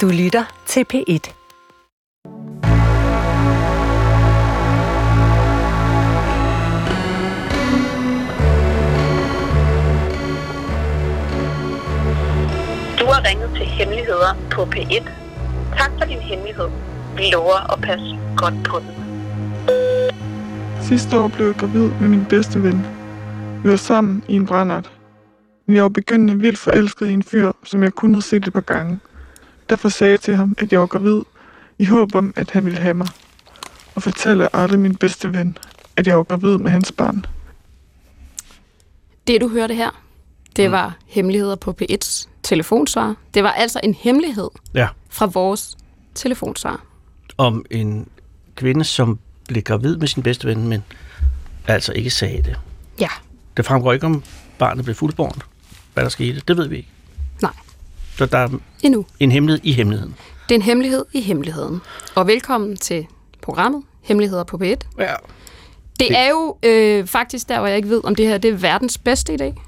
Du lytter til P1. Du har ringet til Hemmeligheder på P1. Tak for din hemmelighed. Vi lover at passe godt på den. Sidste år blev jeg gravid med min bedste ven. Vi var sammen i en brændert. Men jeg var begyndende vildt forelsket i en fyr, som jeg kun havde set et par gange. Derfor sagde jeg til ham, at jeg var gravid, i håb om, at han ville have mig. Og fortalte aldrig min bedste ven, at jeg var gravid med hans barn. Det, du hørte her, det var hemmeligheder på P1's telefonsvar. Det var altså en hemmelighed Ja. fra vores telefonsvar. Om en kvinde, som blev gravid med sin bedste ven, men altså ikke sagde det. Ja, Det fremgår ikke, om barnet blev fuldborn. Hvad der skete, det ved vi ikke. Så der er endnu. en hemmelighed i hemmeligheden. Det er en hemmelighed i hemmeligheden. Og velkommen til programmet Hemmeligheder på P1. Ja. Det Det- er jo øh, faktisk der, hvor jeg ikke ved, om det her det er verdens bedste idé,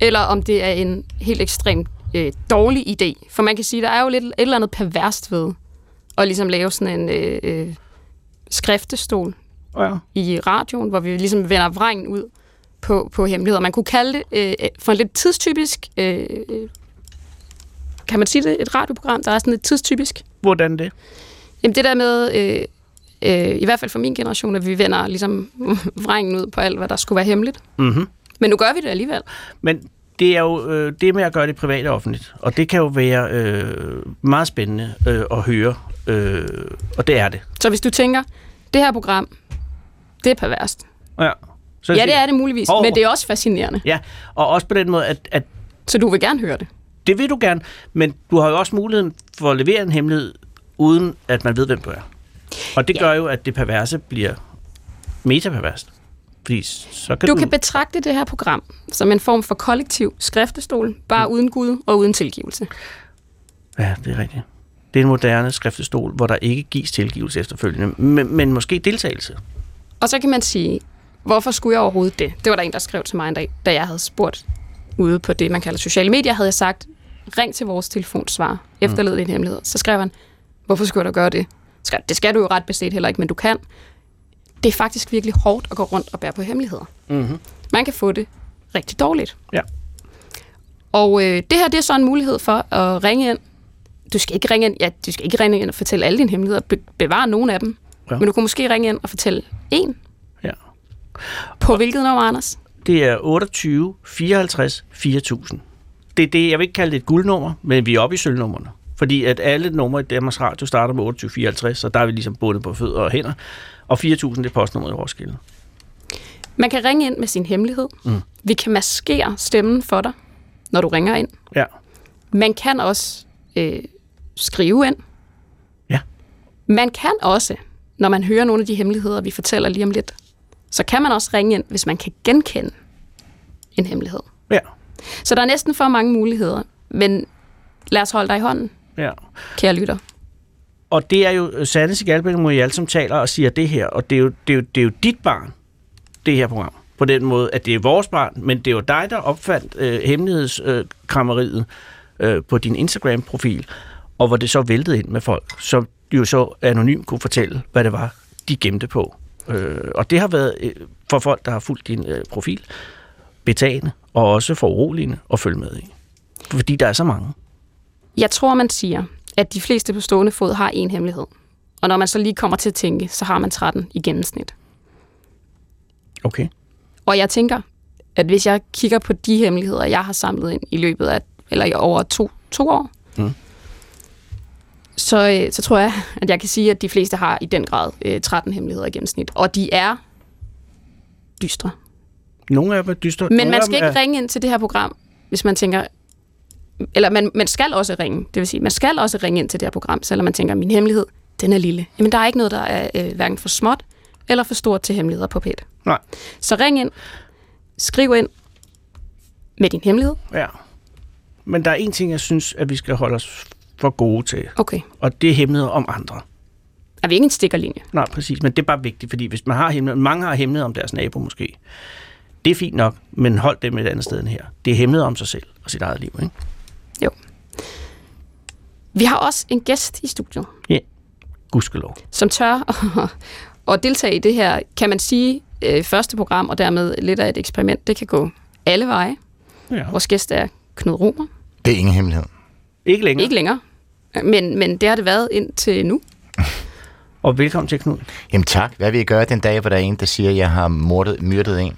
eller om det er en helt ekstremt øh, dårlig idé. For man kan sige, der er jo lidt et eller andet perverst ved at ligesom lave sådan en øh, øh, skriftestol ja. i radioen, hvor vi ligesom vender vrangen ud på, på hemmeligheder. Man kunne kalde det øh, for en lidt tidstypisk, øh, øh, kan man sige det, et radioprogram, der er sådan lidt tidstypisk. Hvordan det? Jamen det der med, øh, øh, i hvert fald for min generation, at vi vender ligesom vrangen ud på alt, hvad der skulle være hemmeligt. Mm-hmm. Men nu gør vi det alligevel. Men det er jo øh, det med at gøre det privat og offentligt. Og det kan jo være øh, meget spændende øh, at høre. Øh, og det er det. Så hvis du tænker, det her program, det er perverst. Ja, så Ja, det er det muligvis, Hov. men det er også fascinerende. Ja, og også på den måde, at, at Så du vil gerne høre det. Det vil du gerne, men du har jo også muligheden for at levere en hemmelighed, uden at man ved, hvem du er. Og det Ja. gør jo, at det perverse bliver metaperverst. Fordi så kan Du du... kan betragte det her program som en form for kollektiv skriftestol, bare Mm. uden Gud og uden tilgivelse. Ja, det er rigtigt. Det er en moderne skriftestol, hvor der ikke gives tilgivelse efterfølgende, men, men måske deltagelse. Og så kan man sige, hvorfor skulle jeg overhovedet det? Det var der en, der skrev til mig en dag, da jeg havde spurgt ude på det, man kalder sociale medier, havde jeg sagt, ring til vores telefonsvar, efterled din hemmelighed. Så skrev han, hvorfor skulle du gøre det? Det skal du jo ret beset heller ikke, men du kan. Det er faktisk virkelig hårdt at gå rundt og bære på hemmeligheder. Mm-hmm. Man kan få det rigtig dårligt. Ja. Og øh, det her, det er så en mulighed for at ringe ind. Du skal ikke ringe ind, ja, du skal ikke ringe ind og fortælle alle dine hemmeligheder. Be- bevare nogle af dem. Ja. Men du kan måske ringe ind og fortælle en. Ja. På hvilket nummer, Anders? Det er 28 54 4000. Det er det, jeg vil ikke kalde det et guldnummer, men vi er oppe i sølvnummerne. Fordi at alle numre i Danmarks Radio starter med 28 54, så der er vi ligesom bundet på fødder og hænder. Og 4000 det er postnummeret i Roskilde. Man kan ringe ind med sin hemmelighed. Mm. Vi kan maskere stemmen for dig, når du ringer ind. Ja. Man kan også øh, skrive ind. Ja. Man kan også, når man hører nogle af de hemmeligheder, vi fortæller lige om lidt, så kan man også ringe ind, hvis man kan genkende en hemmelighed. Så der er næsten for mange muligheder, men lad os holde dig i hånden, Ja. kære lytter. Og det er jo Sanne Sigalbæk Morial, som taler og siger det her, og det er, jo, det, er jo, det er jo dit barn, det her program. På den måde, at det er vores barn, men det er jo dig, der opfandt øh, hemmelighedskrammeriet øh, på din Instagram-profil, og hvor det så væltede ind med folk, som jo så anonymt kunne fortælle, hvad det var, de gemte på. Øh, og det har været øh, for folk, der har fulgt din øh, profil, betagende og også for uroligende at følge med i. Fordi der er så mange. Jeg tror, man siger, at de fleste på stående fod har en hemmelighed. Og når man så lige kommer til at tænke, så har man 13 i gennemsnit. Okay. Og jeg tænker, at hvis jeg kigger på de hemmeligheder, jeg har samlet ind i løbet af, eller i over to, to år, Mm. så, øh, så tror jeg, at jeg kan sige, at de fleste har i den grad øh, 13 hemmeligheder i gennemsnit. Og de er dystre. Nogle af dem er dystre. Men man skal ikke er- ringe ind til det her program, hvis man tænker... Eller man, man skal også ringe. Det vil sige, man skal også ringe ind til det her program, selvom man tænker, min hemmelighed, den er lille. Jamen, der er ikke noget, der er øh, hverken for småt eller for stort til hemmeligheder på PET. Nej. Så ring ind, skriv ind med din hemmelighed. Ja. Men der er en ting, jeg synes, at vi skal holde os for gode til, Okay. og det er hemmeligheder om andre. Er vi ikke en stikkerlinje? Nej, præcis, men det er bare vigtigt, fordi hvis man har hemmeligheder, mange har hemmeligheder om deres nabo måske, det er fint nok, men hold dem et andet sted end her. Det er hemmeligheder om sig selv og sit eget liv, ikke? Jo. Vi har også en gæst i studiet, Gudskelov. som tør at, at deltage i det her, kan man sige, øh, første program, og dermed lidt af et eksperiment. Det kan gå alle veje. Ja. Vores gæst er Knud Romer. Det er ingen hemmelighed. Ikke længere. Ikke længere, men, men det har det været indtil nu. Og velkommen til, Knud. Jamen tak. Hvad vil I gøre den dag, hvor der er en, der siger, at jeg har mordet, myrdet en?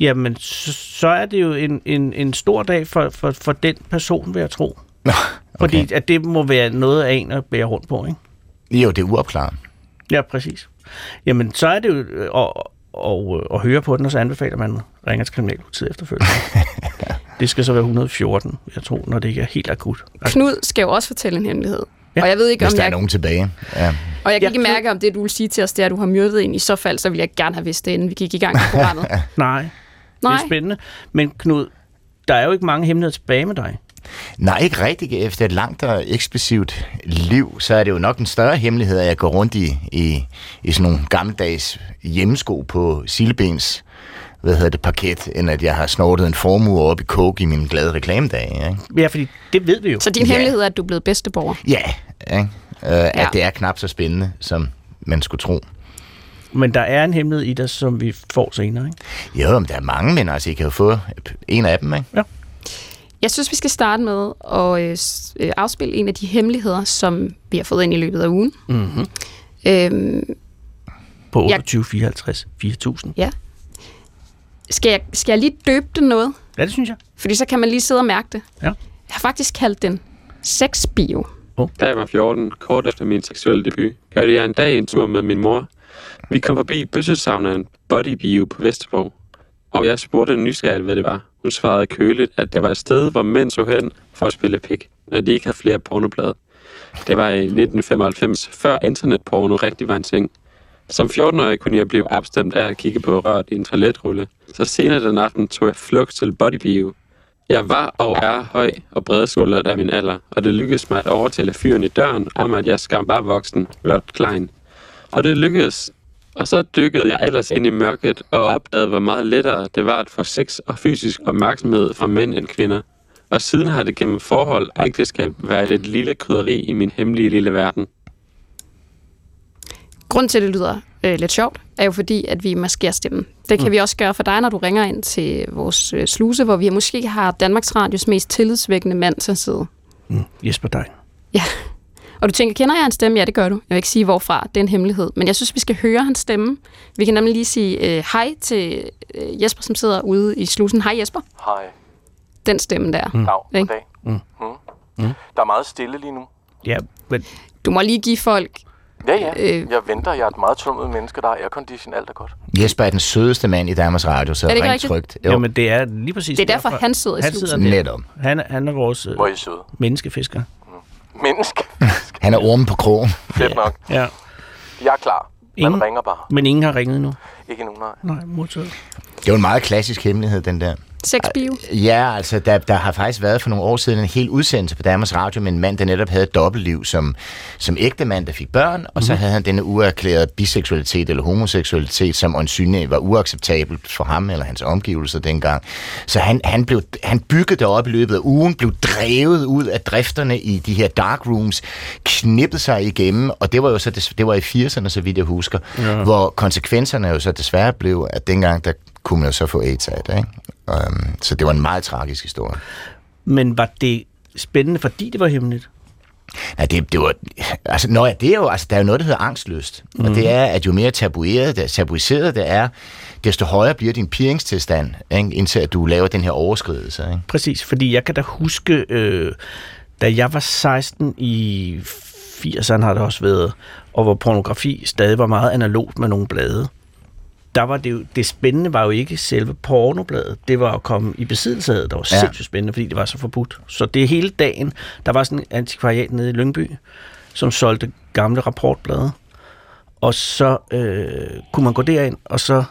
Jamen, så, så er det jo en, en, en stor dag for, for, for den person, vil jeg tro. Nå, Fordi okay. at det må være noget af en at bære rundt på, ikke? Jo, det er uopklaret. Ja, præcis. Jamen, så er det jo øh, at, at, at høre på den, og så anbefaler man ringer til kriminalpolitiet efterfølgende. det skal så være 114, jeg tror, når det ikke er helt akut. Knud skal jo også fortælle en hemmelighed. Ja. Og jeg ved ikke, Hvis om der er jeg, nogen tilbage. Ja. og jeg kan Ja, ikke mærke, om det, du vil sige til os, det er, at du har myrdet en. I så fald, så ville jeg gerne have vidst det, inden vi gik i gang med programmet. Nej, det Nej, er spændende. Men Knud, der er jo ikke mange hemmeligheder tilbage med dig. Nej, ikke rigtigt. Efter et langt og eksplosivt liv, så er det jo nok en større hemmelighed, at jeg går rundt i, i, i sådan nogle gammeldags hjemmesko på silebens hvad hedder det, parket, end at jeg har snortet en formue op i coke i min glade reklamedag. Ikke? Ja, fordi det ved vi jo. så din Ja. hemmelighed er, at du er blevet bedsteborger. Ja, ikke? Ja, Ja. at det er knap så spændende, som man skulle tro. Men der er en hemmelighed i dig, som vi får senere, ikke? Jo, men der er mange, men altså, I kan jo få en af dem, ikke? Jeg synes, vi skal starte med at øh, øh, afspille en af de hemmeligheder, som vi har fået ind i løbet af ugen. Mm-hmm. Øhm, På Ja. 28, 54, 4000. skal, jeg, skal jeg lige døbe den noget? Ja, det synes jeg. Fordi så kan man lige sidde og mærke det. Ja. Jeg har faktisk kaldt den sexbio. Da jeg var 14, kort efter min seksuelle debut, kørte jeg en dag en tur med min mor. Vi kom forbi bøssesavneren Body View på Vesterbro, og jeg spurgte nysgerrigt, hvad det var. Hun svarede køligt, at det var et sted, hvor mænd så hen for at spille pik, når de ikke havde flere pornoblade. Det var i 1995, før internetporno rigtig var en ting. Som 14-årig kunne jeg blive opstemt af at kigge på rørt i en toiletrulle, så senere den aften tog jeg flugt til Body jeg var og er høj og bredskuldret af min alder, og det lykkedes mig at overtale fyren i døren om, at jeg skam var voksen, blot klein. Og det lykkedes. Og så dykkede jeg ellers ind i mørket og opdagede, hvor meget lettere det var at få sex og fysisk opmærksomhed fra mænd end kvinder. Og siden har det gennem forhold og ægteskab været et lille krydderi i min hemmelige lille verden. Grunden til, at det lyder øh, lidt sjovt, er jo fordi, at vi maskerer stemmen. Det kan mm. vi også gøre for dig, når du ringer ind til vores øh, sluse, hvor vi måske har Danmarks Radios mest tillidsvækkende mand til at sidde. Mm. Jesper Dein. Ja. Og du tænker, kender jeg hans stemme? Ja, det gør du. Jeg vil ikke sige, hvorfra. Det er en hemmelighed. Men jeg synes, vi skal høre hans stemme. Vi kan nemlig lige sige øh, hej til øh, Jesper, som sidder ude i slusen. Hej Jesper. Hej. Den stemme der. Mm. Dag. Goddag. Mm. Mm. Mm. Der er meget stille lige nu. Ja, men Du må lige give folk... Ja, ja. Øh. Jeg venter. Jeg er et meget tummet menneske. Der er aircondition. Alt er godt. Jesper er den sødeste mand i Danmarks Radio, så Er det ikke rent trygt. Jo, Jamen, det er lige præcis Det er derfor, han sidder i han slusen. netop. Han, er- han er vores øh, er menneskefisker. Menneske. Han er ormen på krogen. Fedt nok. Ja. Jeg er klar. Man Ingen? ringer bare. Men ingen har ringet nu. Ikke nu, nej. Nej, modtaget. Det er jo en meget klassisk hemmelighed, den der. Sexbio. Ja, altså, der, der har faktisk været for nogle år siden en hel udsendelse på Danmarks Radio med en mand, der netop havde et dobbeltliv som, som ægte mand, der fik børn, og så havde han denne uerklærede biseksualitet eller homoseksualitet, som åndsynligt var uacceptabelt for ham eller hans omgivelser dengang. Så han, han, blev, han byggede det op i løbet af ugen, blev drevet ud af drifterne i de her dark rooms, knippede sig igennem, og det var jo så des, det var i 80'erne, så vidt jeg husker, ja. hvor konsekvenserne jo så desværre blev, at dengang, der kunne man jo så få AIDS af det, ikke? Um, så det var en meget tragisk historie. Men var det spændende, fordi det var hemmeligt? Ja, det, det var, altså, nå ja, det er jo, altså, der er jo noget, der hedder angstlyst. Mm. Og det er, at jo mere tabueret, det, tabuiseret det er, desto højere bliver din piringstilstand, ikke? indtil at du laver den her overskridelse. Ikke? Præcis, fordi jeg kan da huske, øh, da jeg var 16 i 80'erne har det også været, og hvor pornografi stadig var meget analogt med nogle blade. Der var det, jo, det spændende var jo ikke selve pornobladet, det var at komme i besiddelse af det, der var Ja. sindssygt spændende, fordi det var så forbudt. Så det hele dagen, der var sådan en antikvariat nede i Lyngby, som solgte gamle rapportblade, og så øh, kunne man gå derind, og så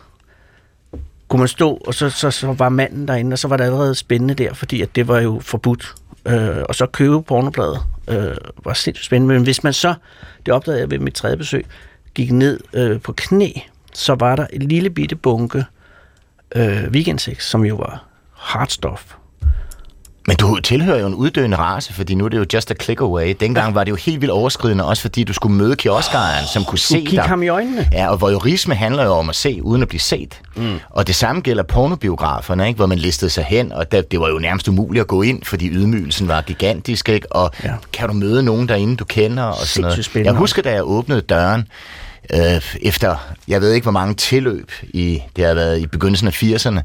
kunne man stå, og så, så, så var manden derinde, og så var det allerede spændende der, fordi at det var jo forbudt. Øh, og så købe pornobladet øh, var sindssygt spændende. Men hvis man så, det opdagede jeg ved mit tredje besøg, gik ned øh, på knæ, så var der en lille bitte bunke øh, weekendsex, som jo var hardstof. Men du tilhører jo en uddøende race, fordi nu er det jo just a click away. Dengang var det jo helt vildt overskridende, også fordi du skulle møde kioskejeren, som kunne se dig. ham i øjnene. Ja, og voyeurisme handler jo om at se, uden at blive set. Mm. Og det samme gælder pornobiograferne, ikke? hvor man listede sig hen, og der, det var jo nærmest umuligt at gå ind, fordi ydmygelsen var gigantisk, ikke? og Ja. kan du møde nogen derinde, du kender, og sådan noget. Jeg husker, da jeg åbnede døren, øh, efter, jeg ved ikke hvor mange tilløb, i, det har været i begyndelsen af 80'erne,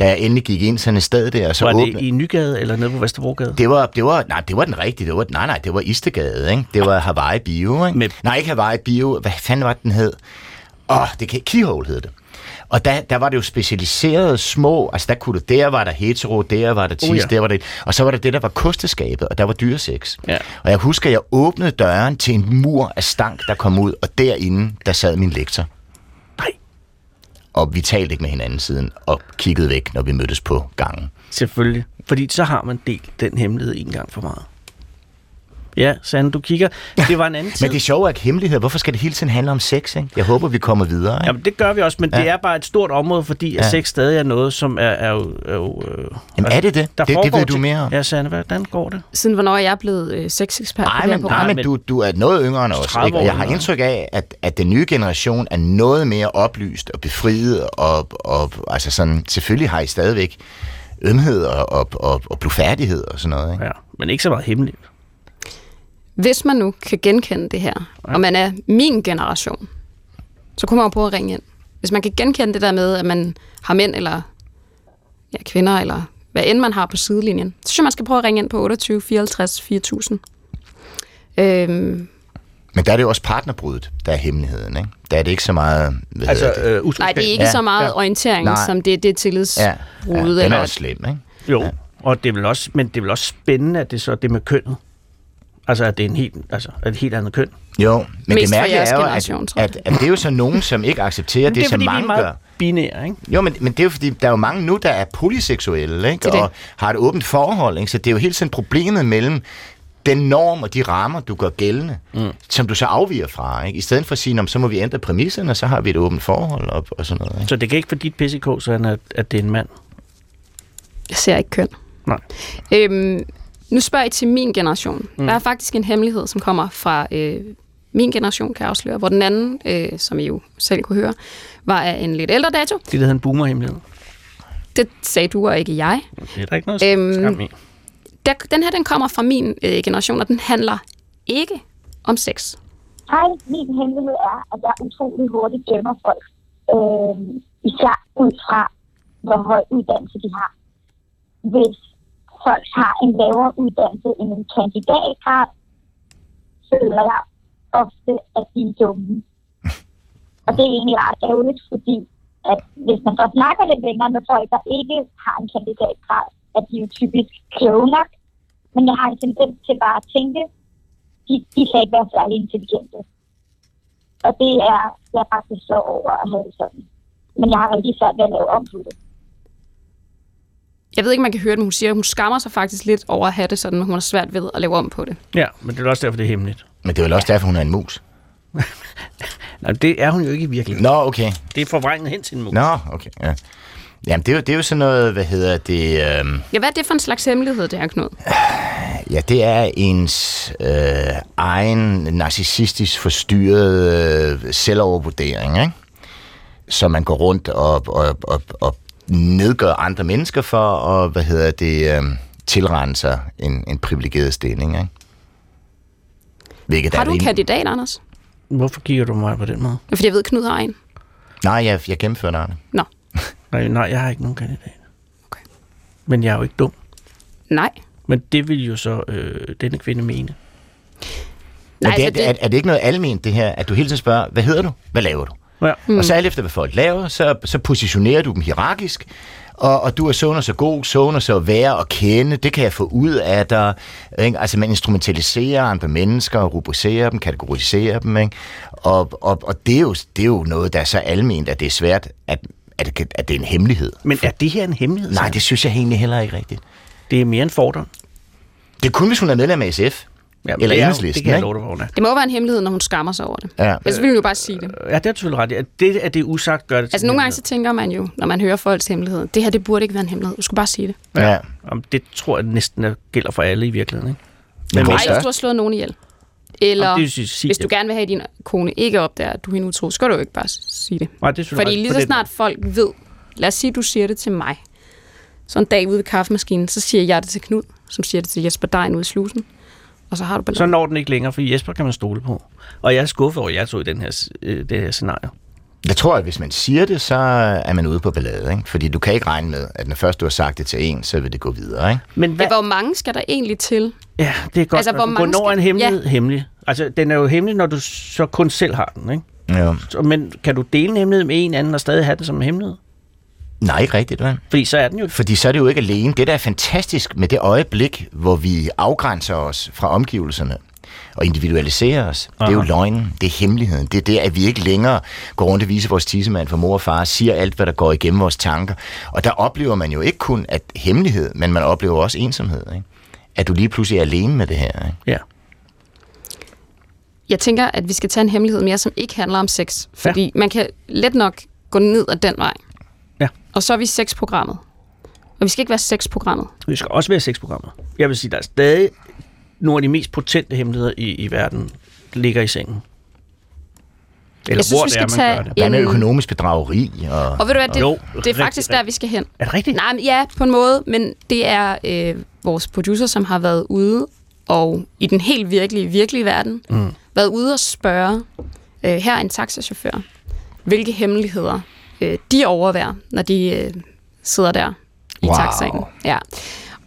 da jeg endelig gik ind sådan et sted der, og så Var det i Nygade eller nede på Vesterbrogade? Det var, det var, nej, det var den rigtige. Det var, nej, nej, det var Istegade, ikke? Det var Hawaii Bio, ikke? Med- Nej, ikke Hawaii Bio. Hvad fanden var den hed? Åh, oh, det kan Keyhole hed det. Og der, der var det jo specialiserede små, altså der kunne du, der var der hetero, der var der tis, Oh, ja. ja. der var det, og så var der det, der var kosteskabet, og der var dyresex. Ja. Og jeg husker, jeg åbnede døren til en mur af stank, der kom ud, og derinde, der sad min lektor. Nej. Og vi talte ikke med hinanden siden, og kiggede væk, når vi mødtes på gangen. Selvfølgelig. Fordi så har man delt den hemmelighed en gang for meget. Ja, Sande, du kigger. Det var en anden tid. Men det sjove er ikke hemmeligheder. Hvorfor skal det hele tiden handle om sex, ikke? Jeg håber, vi kommer videre, ikke? Jamen, det gør vi også, men ja. det er bare et stort område, fordi at Ja. sex stadig er noget, som er, er jo... Er jo øh, Jamen, er det det? der Det- det ved du mere om. Ja, Sande, hvordan går det? Siden hvornår er jeg blevet øh, sexekspert på Nej, men, program? nej, men men- du, du er noget yngre end os. 30 Ikke? Og jeg har indtryk af, at, at den nye generation er noget mere oplyst og befriet, og, og altså sådan, selvfølgelig har I stadigvæk ømhed og, og, og, og blufærdighed og sådan noget. Ikke? Ja, men ikke så meget hemmeligt. Hvis man nu kan genkende det her, ja. og man er min generation, så kunne man jo prøve at ringe ind. Hvis man kan genkende det der med, at man har mænd eller ja, kvinder, eller hvad end man har på sidelinjen, så synes jeg, man skal prøve at ringe ind på 28 54 4000. Øhm, Men der er det jo også partnerbruddet, der er hemmeligheden. Ikke? Der er det ikke så meget... Hvad Altså, det? øh, utroskab. nej, det er ikke ja, Ja, så meget ja. ja. orientering, Nej. som det, det er tillidsbrud. ja, ja, den er eller, også slem, ikke? Jo, og det er vel også, men det er vel også spændende, at det så er det med kønnet. Altså, at det er en helt, altså, et helt andet køn. Jo, men Mest det mærkelige er jo, at, at, at det er jo så nogen, som ikke accepterer det, det er som fordi, vi er mange meget gør. binære, ikke? Jo, men, men det er jo fordi, der er jo mange nu, der er polyseksuelle, ikke? Det er det. og har et åbent forhold. Ikke? Så det er jo hele tiden problemet mellem den norm og de rammer, du gør gældende, mm. som du så afviger fra. Ikke? I stedet for at sige, "Nå, men så må vi ændre præmisserne, og så har vi et åbent forhold og, og sådan noget. Ikke? Så det kan ikke for dit PCK, sådan at, at det er en mand. Jeg ser ikke køn. Nej. Øhm, nu spørger I til min generation. Mm. Der er faktisk en hemmelighed, som kommer fra øh, min generation, kan jeg afsløre, hvor den anden, øh, som I jo selv kunne høre, var af en lidt ældre dato. Det der hedder en boomerhemmelighed. Det sagde du, og ikke jeg. Det er der ikke noget Øhm, skam i. Der, den her, den kommer fra min øh, generation, og den handler ikke om sex. Hej, min hemmelighed er, at jeg utrolig hurtigt gemmer folk. Øh, især ud fra, hvor høj uddannelse de har. Hvis folk har en lavere uddannelse end en kandidatgrad, føler jeg ofte, at de er dumme. Og det er egentlig ret ærgerligt, fordi at hvis man så snakker lidt længere med folk, der ikke har en kandidatgrad, at de er jo typisk kloge nok. Men jeg har en tendens til bare at tænke, de, de kan ikke være særlig intelligente. Og det er jeg faktisk så over at have det sådan. Men jeg har rigtig svært ved at lave om på det. Jeg ved ikke, man kan høre det, men hun siger, at hun skammer sig faktisk lidt over at have det sådan, hun har svært ved at lave om på det. Ja, men det er også derfor, det er hemmeligt. Men det er vel også derfor, hun er en mus. Nej, det er hun jo ikke i virkeligheden. Nå, okay. Det er forvrænget hen til en mus. Nå, okay. Ja. Jamen, det er, jo, det er jo sådan noget, hvad hedder det... Øhm, Ja, hvad er det for en slags hemmelighed, det her, Knud? Ja, det er ens øh, egen narcissistisk forstyrret øh, selvovervurdering, ikke? Så man går rundt og, og, og, og nedgør andre mennesker for at, hvad hedder det, øh, tilrende sig en, en privilegeret stilling, ikke? Hvilket Har du en kandidat, Anders? Hvorfor kigger du mig på den måde? Fordi jeg ved, Knud har en. Nej, jeg, jeg gennemførte det. Nå, Nej, nej, jeg har ikke nogen kandidat. Okay. Men jeg er jo ikke dum. nej. Men det vil jo så øh, denne kvinde mene. Men Nej, det, er, altså, det... Er, er det ikke noget alment, det her, at du hele tiden spørger, hvad hedder du? Hvad laver du? Ja. Mm. Og så alt efter, hvad folk laver, så, så positionerer du dem hierarkisk, og, og du er sådan og så god, sådan og så være og kende, det kan jeg få ud af dig. Ikke? Altså man instrumentaliserer andre mennesker, rubricerer dem, kategoriserer dem, ikke? Og, og, og det, er jo, det er jo noget, der er så alment, at det er svært, at, at, at det er en hemmelighed. Men er det her en hemmelighed? Nej, det synes jeg egentlig heller ikke rigtigt. det er mere en fordom. Det er kun, hvis hun er medlem af SF. Ja, men Eller det er Enhedslisten, Det kan jeg love dig. Det må være en hemmelighed, når hun skammer sig over det. Ja. Ellers ville hun jo bare sige det. Ja, det er selvfølgelig ret. det, at det er usagt, gør det til Altså nogle gange så tænker man jo, når man hører folks hemmelighed, det her det burde ikke være en hemmelighed. Du skulle bare sige det. Ja. Jamen, det tror jeg næsten er- gælder for alle i virkeligheden. Ikke? Men Nej, hvis du har slået nogen ihjel. Eller Jamen, det vil sige, sig hvis du det. gerne vil have, at din kone ikke opdager, at du er hende utro, så skal du jo ikke bare sige det. Nej, det er Fordi ret lige så snart folk ved, lad os sige, at du siger det til mig, så en dag ude ved kaffemaskinen, så siger jeg det til Knud, som siger det til Jesper Dejen ude i slusen, og så har du Så ballon. når den ikke længere, for Jesper kan man stole på. Og jeg er skuffet over, at jeg tog i den her, øh, det her scenario. Jeg tror, at hvis man siger det, så er man ude på ballade. Ikke? Fordi du kan ikke regne med, at når først du har sagt det til en, så vil det gå videre. Ikke? Men hvad, Ja, hvor mange skal der egentlig til? ja, det er godt. Altså, hvor mange Hvornår er en skal- hemmelighed ja. hemmelig? Altså, den er jo hemmelig, når du så kun selv har den, ikke? Ja. Så, men kan du dele en hemmelighed med en anden og stadig have den som en hemmelighed? Nej, ikke rigtigt, vel? Fordi så er den jo... Fordi så er det jo ikke alene. Det, der er fantastisk med det øjeblik, hvor vi afgrænser os fra omgivelserne og individualiserer os, Aha. det er jo løgnen, det er hemmeligheden. Det er det, at vi ikke længere går rundt og viser vores tissemand for mor og far, siger alt, hvad der går igennem vores tanker. Og der oplever man jo ikke kun at hemmelighed, men man oplever også ensomhed. Ikke? At du lige pludselig er alene med det her. Ikke? Ja. Jeg tænker, at vi skal tage en hemmelighed mere, som ikke handler om sex. Fordi ja. man kan let nok gå ned ad den vej. Ja. Og så er vi sexprogrammet. Og vi skal ikke være sexprogrammet. Vi skal også være sexprogrammer. Jeg vil sige, der er stadig nogle af de mest potente hemmeligheder i, i verden, ligger i sengen. Eller Jeg synes, hvor vi det er, skal man tage gør det. Hvad med En- økonomisk bedrageri? Og, Og ved du hvad, det, Jo, det er rigtig, faktisk der, vi skal hen. Er det rigtigt? Nej, men ja, på en måde, men det er øh, vores producer, som har været ude og i den helt virkelige, virkelige verden, mm. været ude og spørge, øh, her er en taxachauffør, hvilke hemmeligheder øh, de overværer, når de øh, sidder der i Wow. taxaen. Ja.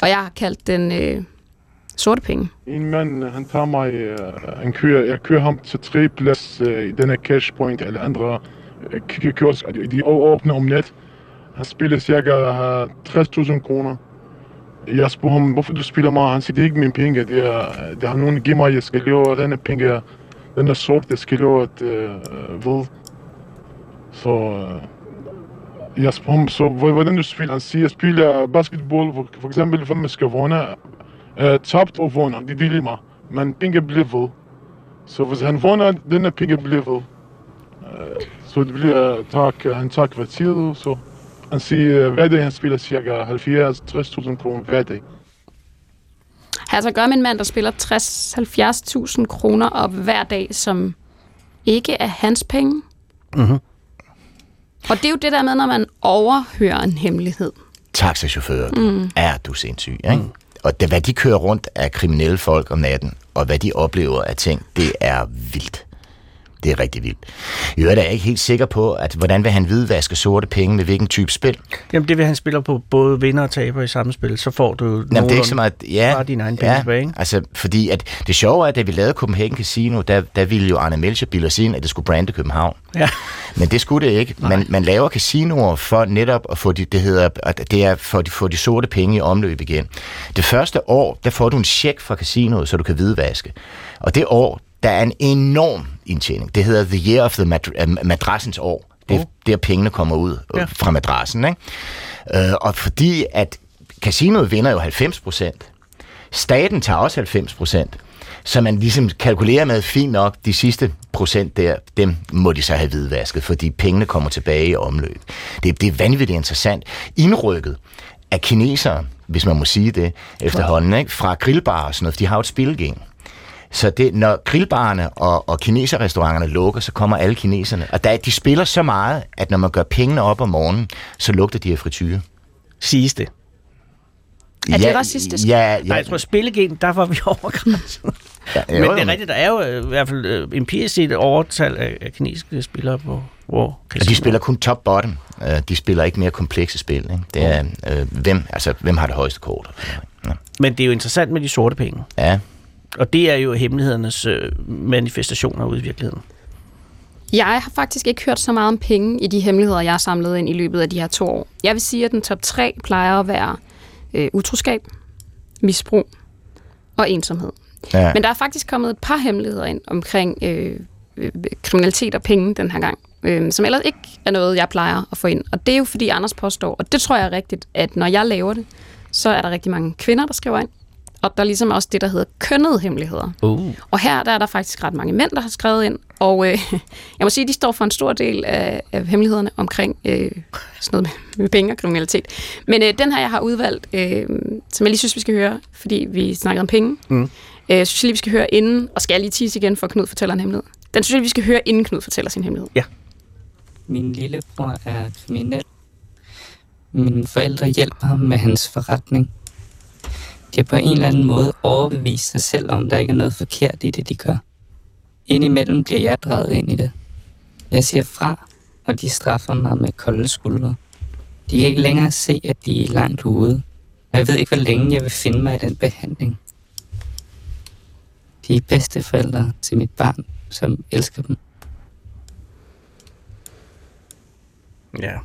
Og jeg har kaldt den øh, sorte penge. En mand, han tager mig, øh, han kører, jeg kører ham til tre plads øh, i denne cash point eller andre øh, kiosk, de, de åbner om net. Han spiller cirka øh, 60.000 kroner. Jeg spurgte ham, hvorfor du spiller mig? Han siger, det er ikke mine penge, det er, det har nogen givet mig, jeg skal lave denne penge, den er sort, jeg skal lave et øh, ved. Så øh, jeg spurgte ham, så hvor- hvordan du spiller? Han siger, jeg spiller basketball, for, for eksempel, hvem skal vunde? uh, tabt og vunder, det er lige mig. Men penge bliver ved. Så hvis han vunder, denne penge bliver ved. Uh, så det bliver tak, han tager kvartieret, så han siger, hver dag han spiller cirka 70-60.000 kroner hver dag. Har altså at gøre med en mand, der spiller 60-70.000 kroner op hver dag, som ikke er hans penge. Mhm. Og det er jo det der med, når man overhører en hemmelighed. taxachauffører, mm. er du sindssyg, ikke? Mm. Og det, hvad de kører rundt af kriminelle folk om natten, og hvad de oplever af ting, det er vildt. Det er rigtig vildt. I øvrigt er jeg ikke helt sikker på, at hvordan vil han hvidvaske sorte penge med hvilken type spil? Jamen, det vil han spiller på både vinder og taber i samme spil. Så får du Jamen, det er ikke så meget... Ja, bare dine egne penge ja, tilbage, ikke? altså, fordi at det sjove er, at da vi lavede Copenhagen Casino, der, der ville jo Arne Melcher bilde os ind, at det skulle brande København. Ja. Men det skulle det ikke. Man, man laver casinoer for netop at få de, det hedder, at det er for at få de sorte penge i omløb igen. Det første år, der får du en check fra casinoet, så du kan hvidvaske. Og det år, der er en enorm indtjening. Det hedder The Year of the Mad- uh, Madrassens år. Det er Oh. der pengene kommer ud Ja. ja. fra madrassen. Ikke? Uh, og fordi at casinoet vinder jo 90 procent, staten tager også 90 procent, så man ligesom kalkulerer med, fint nok, de sidste procent der, dem må de så have hvidvasket, fordi pengene kommer tilbage i omløb. Det, det er vanvittigt interessant. Indrykket af kinesere, hvis man må sige det efterhånden, ikke? fra grillbarer og sådan noget, de har jo et spilgame. Så det, når grillbarerne og, og kineserrestauranterne lukker, så kommer alle kineserne. Og der, de spiller så meget, at når man gør pengene op om morgenen, så lugter de af frityre. Siges det. Er det racistisk? Ja, ja. Nej, jeg tror, spillegame, der var vi over grænsen. ja, Men det er rigtigt, der er jo øh, i hvert fald øh, empirisk set et overtal af, af kinesiske spillere på hvor Og de spiller kun top-bottom. Uh, de spiller ikke mere komplekse spil. Ikke? Det er, uh, hvem, altså, hvem har det højeste kort? Ja. Men det er jo interessant med de sorte penge. ja. Og det er jo hemmelighedernes øh, manifestationer ude i virkeligheden. Jeg har faktisk ikke hørt så meget om penge i de hemmeligheder, jeg har samlet ind i løbet af de her to år. Jeg vil sige, at den top 3 plejer at være øh, utroskab, misbrug og ensomhed. Ja. Men der er faktisk kommet et par hemmeligheder ind omkring øh, øh, kriminalitet og penge den her gang, øh, som ellers ikke er noget, jeg plejer at få ind. Og det er jo fordi Anders påstår, og det tror jeg er rigtigt, at når jeg laver det, så er der rigtig mange kvinder, der skriver ind, Og der er ligesom også det, der hedder kønnede hemmeligheder. Uh. Og her der er der faktisk ret mange mænd, der har skrevet ind. Og øh, jeg må sige, at de står for en stor del af, af hemmelighederne omkring øh, sådan noget med, med penge og kriminalitet. Men øh, den her, jeg har udvalgt, øh, som jeg lige synes, vi skal høre, fordi vi snakkede om penge. Mm. Øh, synes jeg lige, vi skal høre inden, og skal jeg lige tease igen, for Knud fortæller en hemmelighed. Den synes jeg, vi skal høre, inden Knud fortæller sin hemmelighed. Min lillebror er kriminel. Mine forældre hjælper ham med hans forretning. De har på en eller anden måde overbevist sig selv om, der ikke er noget forkert i det, de gør. Indimellem bliver jeg drejet ind i det. Jeg siger fra, og de straffer mig med kolde skuldre. De kan ikke længere se, at de er langt ude. Og jeg ved ikke, hvor længe jeg vil finde mig i den behandling. De er bedsteforældre til mit barn, som elsker dem. Ja.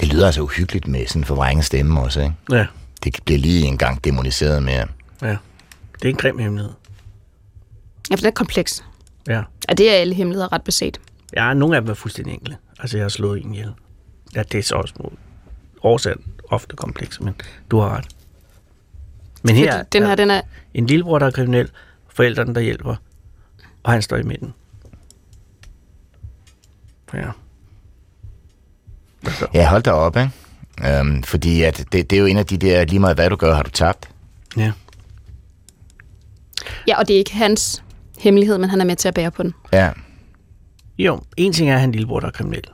Det lyder altså uhyggeligt med sådan en forvrænget stemme også, ikke? Ja. Det bliver lige en gang demoniseret med. Ja. Det er en grim hemmelighed. Ja, for det er kompleks. Ja. Ja, det er alle hemmeligheder ret beset. Ja, nogle af dem er fuldstændig enkle. Altså, jeg har slået en ihjel. Ja, det er så også oversat ofte komplekse, men du har ret. Men her Fordi den her, den er... en lillebror, der er kriminel, forældrene, der hjælper, og han står i midten. Ja. Ja, hold da op, ikke? Øhm, fordi at det, det er jo en af de der, lige meget hvad du gør, har du tabt. Ja. Ja, og det er ikke hans hemmelighed, men han er med til at bære på den. Ja. Jo, en ting er, at han lillebror, der er kriminel.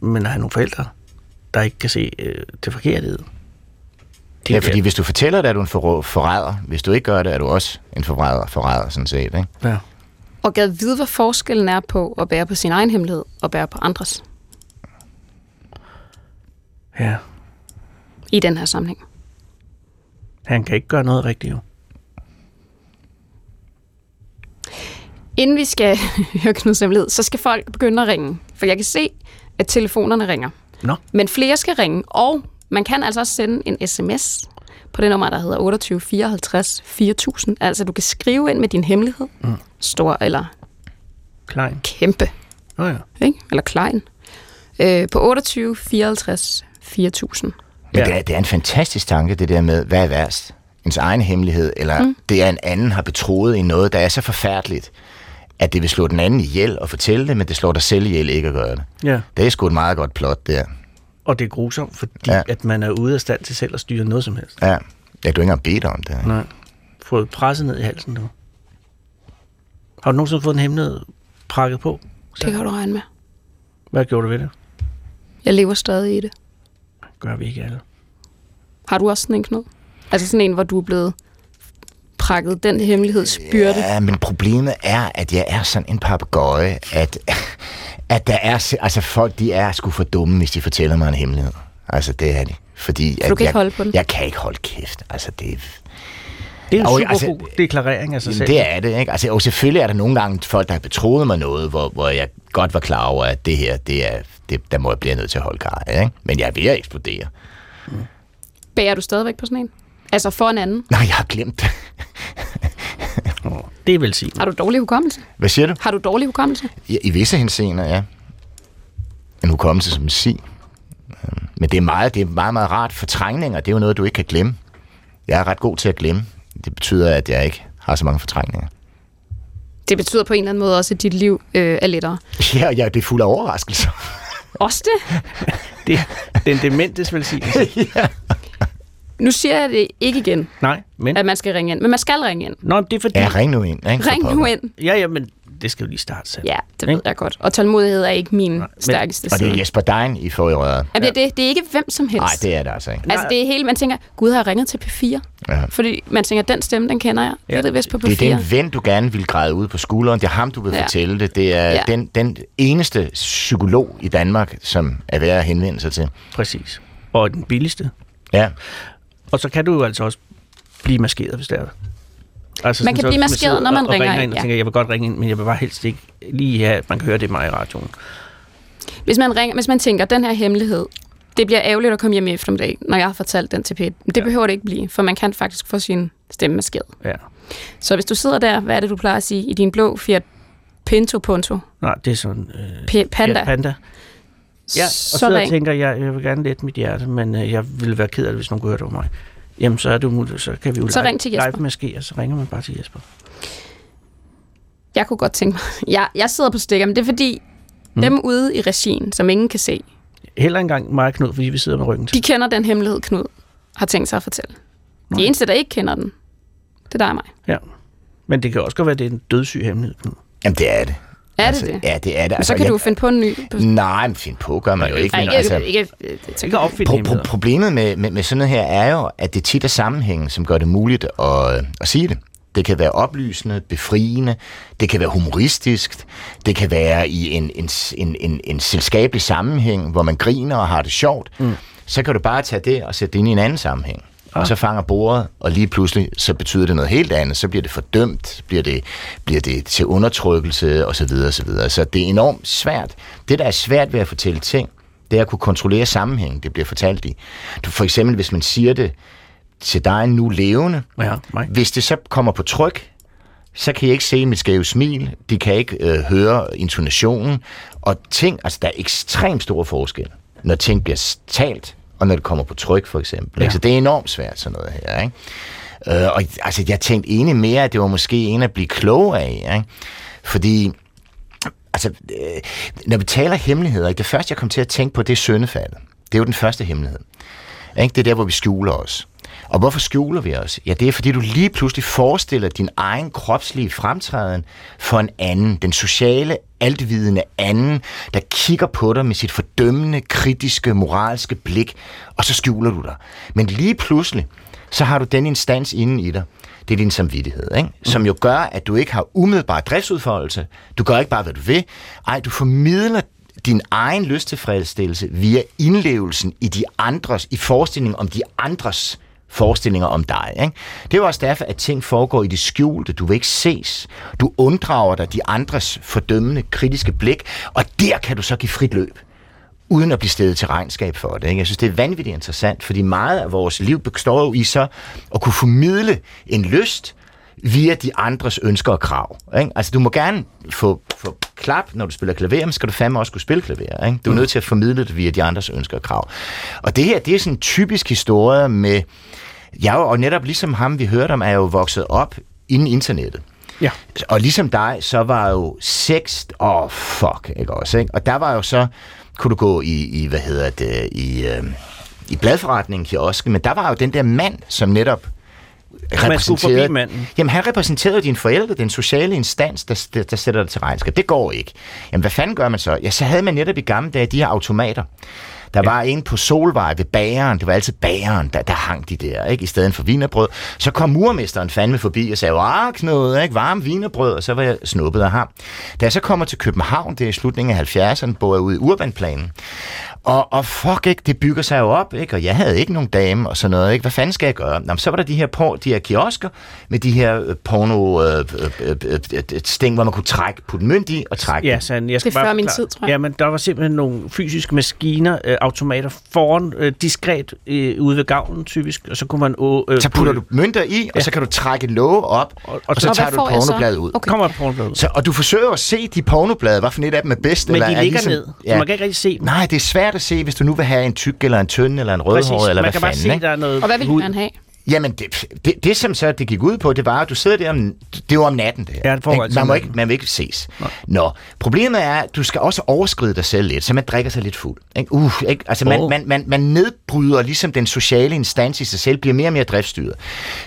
Men har han nogle forældre, der ikke kan se øh, det forkerte i det? Det er fordi, hvis du fortæller det, er du en forrå- forræder. Hvis du ikke gør det, er du også en forræder, forræder sådan set, ikke? Ja. Og gad vide, hvad forskellen er på at bære på sin egen hemmelighed og bære på andres Ja. i den her sammenhæng. Han kan ikke gøre noget rigtigt, jo. Inden vi skal høre Knuds hemmelighed, så skal folk begynde at ringe. For jeg kan se, at telefonerne ringer. Nå. Men flere skal ringe, og man kan altså også sende en sms på det nummer, der hedder 28 54 4000. Altså, du kan skrive ind med din hemmelighed. Mm. Stor eller Klein. kæmpe. Nå ja. Ikke? Eller klein. Øh, på 28 54 4000. Men ja. det, er, det er en fantastisk tanke, det der med, hvad er værst? Ens egen hemmelighed, eller mm. det, at en anden har betroet i noget, der er så forfærdeligt, at det vil slå den anden ihjel og fortælle det, men det slår dig selv ihjel ikke at gøre det. Ja. Det er sgu et meget godt plot, der. Og det er grusomt, fordi Ja. at man er ude af stand til selv at styre noget som helst. Ja, ja du har ikke engang bedt om det. ikke? Nej. Fået presset ned i halsen nu. Har du nogensinde fået en hemmelighed prakket på? Det kan du regne med. Hvad gjorde du ved det? Jeg lever stadig i det. Gør vi ikke alle. Har du også sådan en knud? Altså sådan en, hvor du er blevet prakket den hemmelighedsbyrde. Ja, men problemet er, at jeg er sådan en papegøje, at, at der er, altså folk, de er sgu for dumme, hvis de fortæller mig en hemmelighed. Altså, det er de. Fordi du at kan jeg, ikke holde på den? Jeg kan ikke holde kæft. Altså, det, Det er en Og, super altså, god deklarering af sig Jamen, selv. det er det, ikke? Altså, og selvfølgelig er der nogle gange folk, der har betroet mig noget, hvor, hvor jeg godt var klar over, at det her, det er, det, der må jeg blive nødt til at holde kar, ikke? Men jeg er ved at eksplodere. Bærer du stadigvæk på sådan en? Altså for en anden? Nej, jeg har glemt det. Det er vel sige. Har du dårlig hukommelse? Hvad siger du? Har du dårlig hukommelse? I, i visse henseender, ja. En hukommelse som en sig. Øhm, Men det er, meget, det er meget, meget rart. Fortrængninger, det er jo noget, du ikke kan glemme. Jeg er ret god til at glemme. Det betyder, at jeg ikke har så mange fortrængninger. Det betyder på en eller anden måde også, at dit liv øh, er lettere. Ja, ja, det er fuld af overraskelser. Også det? Det er den dementes velsignelse. ja. Nu siger jeg det ikke igen, Nej, men... at man skal ringe ind. Men man skal ringe ind. Nå, men det er fordi... Ja, ring nu ind. Ikke? Ring nu ind. Ja, ja, men det skal jo lige starte selv. Ja, det ved jeg godt. Og tålmodighed er ikke min stærkeste Og det side. er Jesper Dein, I får i røret. Ja. Det, det, det er ikke hvem som helst. Nej, det er det altså ikke. Altså, det er hele, man tænker, gud har ringet til P4. Ja. Fordi man tænker, den stemme, den kender jeg. Det er det vist på P4. Det er den ven, du gerne vil græde ud på skulderen. Det er ham, du vil Ja. ja. fortælle det. Det er Ja. ja. den, den eneste psykolog i Danmark, som er værd at henvende sig til. Præcis. Og den billigste. Ja. Og så kan du jo altså også blive maskeret, hvis det er. Altså, Man kan så- blive maskeret, når man og, og ringer ringer ind, ind. ja. Og tænker, jeg vil godt ringe ind, men jeg vil bare helst ikke lige have, at man kan høre det af mig i radioen. Hvis man, ringer, hvis man tænker, den her hemmelighed, det bliver ærgerligt at komme hjem i eftermiddag, når jeg har fortalt den til Pet. Men det ja. behøver det ikke blive, for man kan faktisk få sin stemme maskeret. Ja. Så hvis du sidder der, hvad er det, du plejer at sige, i din blå Fiat Pinto Punto? Nej, det er sådan... Øh, P- Panda. Ja, panda. Ja, og Så så og tænker jeg, jeg vil gerne lette mit hjerte, men øh, jeg ville være ked af det, hvis nogen kunne høre det over mig. Jamen, så, er det umuligt. så kan vi jo Så live, ring til Jesper. live med ske, og så ringer man bare til Jesper. Jeg kunne godt tænke mig... Jeg, jeg sidder på stikker, men det er fordi, mm. dem ude i regien, som ingen kan se, Heller engang mig og Knud, fordi vi sidder med ryggen til. de kender den hemmelighed, Knud har tænkt sig at fortælle. De eneste, der ikke kender den, det er dig og mig. Ja. Men det kan også godt være, at det er en dødssyg hemmelighed, Knud. Jamen, det er det. Er det det? Ja, det er det. Men så kan jeg, du finde på en ny. Nej, men find på gør man jo ikke. Nej, Men, ikke, altså, ikke, ikke, jeg. opfinde Pro- pro- problemet med, med, med sådan noget her er jo, at det tit er sammenhængen, som gør det muligt at, at sige det. Det kan være oplysende, befriende, det kan være humoristisk, det kan være i en, en, en, en, en selskabelig sammenhæng, hvor man griner og har det sjovt. Mm. Så kan du bare tage det og sætte det ind i en anden sammenhæng. Og så fanger bordet, og lige pludselig, så betyder det noget helt andet. Så bliver det fordømt, bliver det, bliver det til undertrykkelse osv. osv. Så det er enormt svært. Det, der er svært ved at fortælle ting, det er at kunne kontrollere sammenhængen, det bliver fortalt i. Du, for eksempel, hvis man siger det til dig nu levende, Ja, mig. hvis det så kommer på tryk, så kan jeg ikke se mit skæve smil, de kan ikke øh, høre intonationen, og ting, altså der er ekstremt stor forskel, når ting bliver talt, og når det kommer på tryk, for eksempel. Ja. Ja. Så det er enormt svært, sådan noget her, ikke? Øh, og altså, jeg tænkte egentlig mere, at det var måske en at blive klog af, ikke? Fordi, altså, øh, når vi taler hemmeligheder, ikke? det første, jeg kom til at tænke på, det er søndefaldet. Det er jo den første hemmelighed. Ikke? Det er der, hvor vi skjuler os. Og hvorfor skjuler vi os? Ja, det er, fordi du lige pludselig forestiller din egen kropslige fremtræden for en anden. Den sociale, altvidende anden, der kigger på dig med sit fordømmende, kritiske, moralske blik, og så skjuler du dig. Men lige pludselig, så har du den instans inde i dig. Det er din samvittighed, ikke? som jo gør, at du ikke har umiddelbar driftsudfoldelse. Du gør ikke bare, hvad du vil. Ej, du formidler din egen lysttilfredsstillelse via indlevelsen i de andres, i forestillingen om de andres forestillinger om dig. Ikke? Det er jo også derfor, at ting foregår i det skjulte. Du vil ikke ses. Du unddrager dig de andres fordømmende, kritiske blik, og der kan du så give frit løb uden at blive stillet til regnskab for det. Ikke? Jeg synes, det er vanvittigt interessant, fordi meget af vores liv består jo i så at kunne formidle en lyst via de andres ønsker og krav. Ikke? Altså, du må gerne få, få klap, når du spiller klaver, men skal du fandme også kunne spille klaver. Ikke? Du er nødt til at formidle det via de andres ønsker og krav. Og det her, det er sådan en typisk historie med... Jeg er jo, og netop ligesom ham, vi hørte om, er jo vokset op inden internettet. Ja. Og ligesom dig, så var jo sex, åh oh, fuck, ikke også, ikke? Og der var jo så, kunne du gå i, i hvad hedder det, i, øh, i bladforretningen, kiosken, men der var jo den der mand, som netop Man skulle forbi manden. Jamen, han repræsenterede dine forældre, den sociale instans, der, der, der sætter dig til regnskab. Det går ikke. Jamen, hvad fanden gør man så? Ja, så havde man netop i gamle dage de her automater. Der ja. var en på Solvej ved bageren. Det var altid bageren, der, der hang de der, ikke? I stedet for vinerbrød. Så kom murmesteren fandme forbi og sagde, ah, Knud, ikke? Varm vinerbrød. Og så var jeg snuppet af ham. Da jeg så kommer til København, det er i slutningen af 70'erne, bor jeg ude i Urbanplanen. Og, og fuck ikke, det bygger sig jo op, ikke? Og jeg havde ikke nogen dame og sådan noget, ikke? Hvad fanden skal jeg gøre? Nå, men så var der de her, por, de her kiosker med de her øh, porno øh, øh, øh, øh, sting, hvor man kunne trække, putte mønt i og trække Ja. Sand, jeg skal Det er bare før min tid, tror jeg. Ja, men der var simpelthen nogle fysiske maskiner, øh, automater foran, øh, diskret øh, ude ved gavlen typisk, og så kunne man... Øh, Så putter du mønter i, og så kan du trække låge op, og, og, og så Og tager du så? pornobladet ud. Okay. Kommer pornoblad ud. Så, og du forsøger at se de pornoblade, hvad for et af dem er bedst. Men eller de er ligger ligesom, ned, så man kan ikke rigtig se dem. Nej, det er svært at se, hvis du nu vil have en tyk eller en tynd eller en rødhåret, eller man hvad kan bare fanden. se, ikke? der er noget Og hvad vil hud. man have? Jamen, det, det, det, som så det gik ud på, det var, at du sidder der om, det var om natten, det her. Ja, det Ikke? altid man, må ikke, man vil ikke ses. Nå, problemet er, at du skal også overskride dig selv lidt, så man drikker sig lidt fuld. Ikke? Uh, ikke? Altså, man, man, man, man nedbryder ligesom den sociale instans i sig selv, bliver mere og mere driftstyret.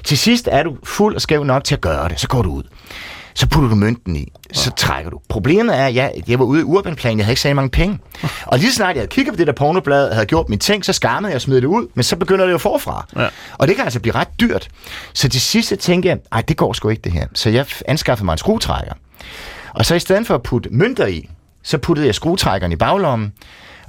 Til sidst er du fuld og skæv nok til at gøre det, så går du ud. Så putter du mønten i, så trækker du. Problemet er, at jeg, jeg var ude i Urbanplan, jeg havde ikke særlig mange penge. Og lige så snart jeg havde kigget på det der pornoblad, og havde gjort mine ting, så skammede jeg og smed det ud, men så begynder det jo forfra. Ja. Og det kan altså blive ret dyrt. Så til sidst så tænkte jeg, ej, det går sgu ikke det her. Så jeg anskaffede mig en skruetrækker. Og så i stedet for at putte mønter i, så puttede jeg skruetrækkeren i baglommen,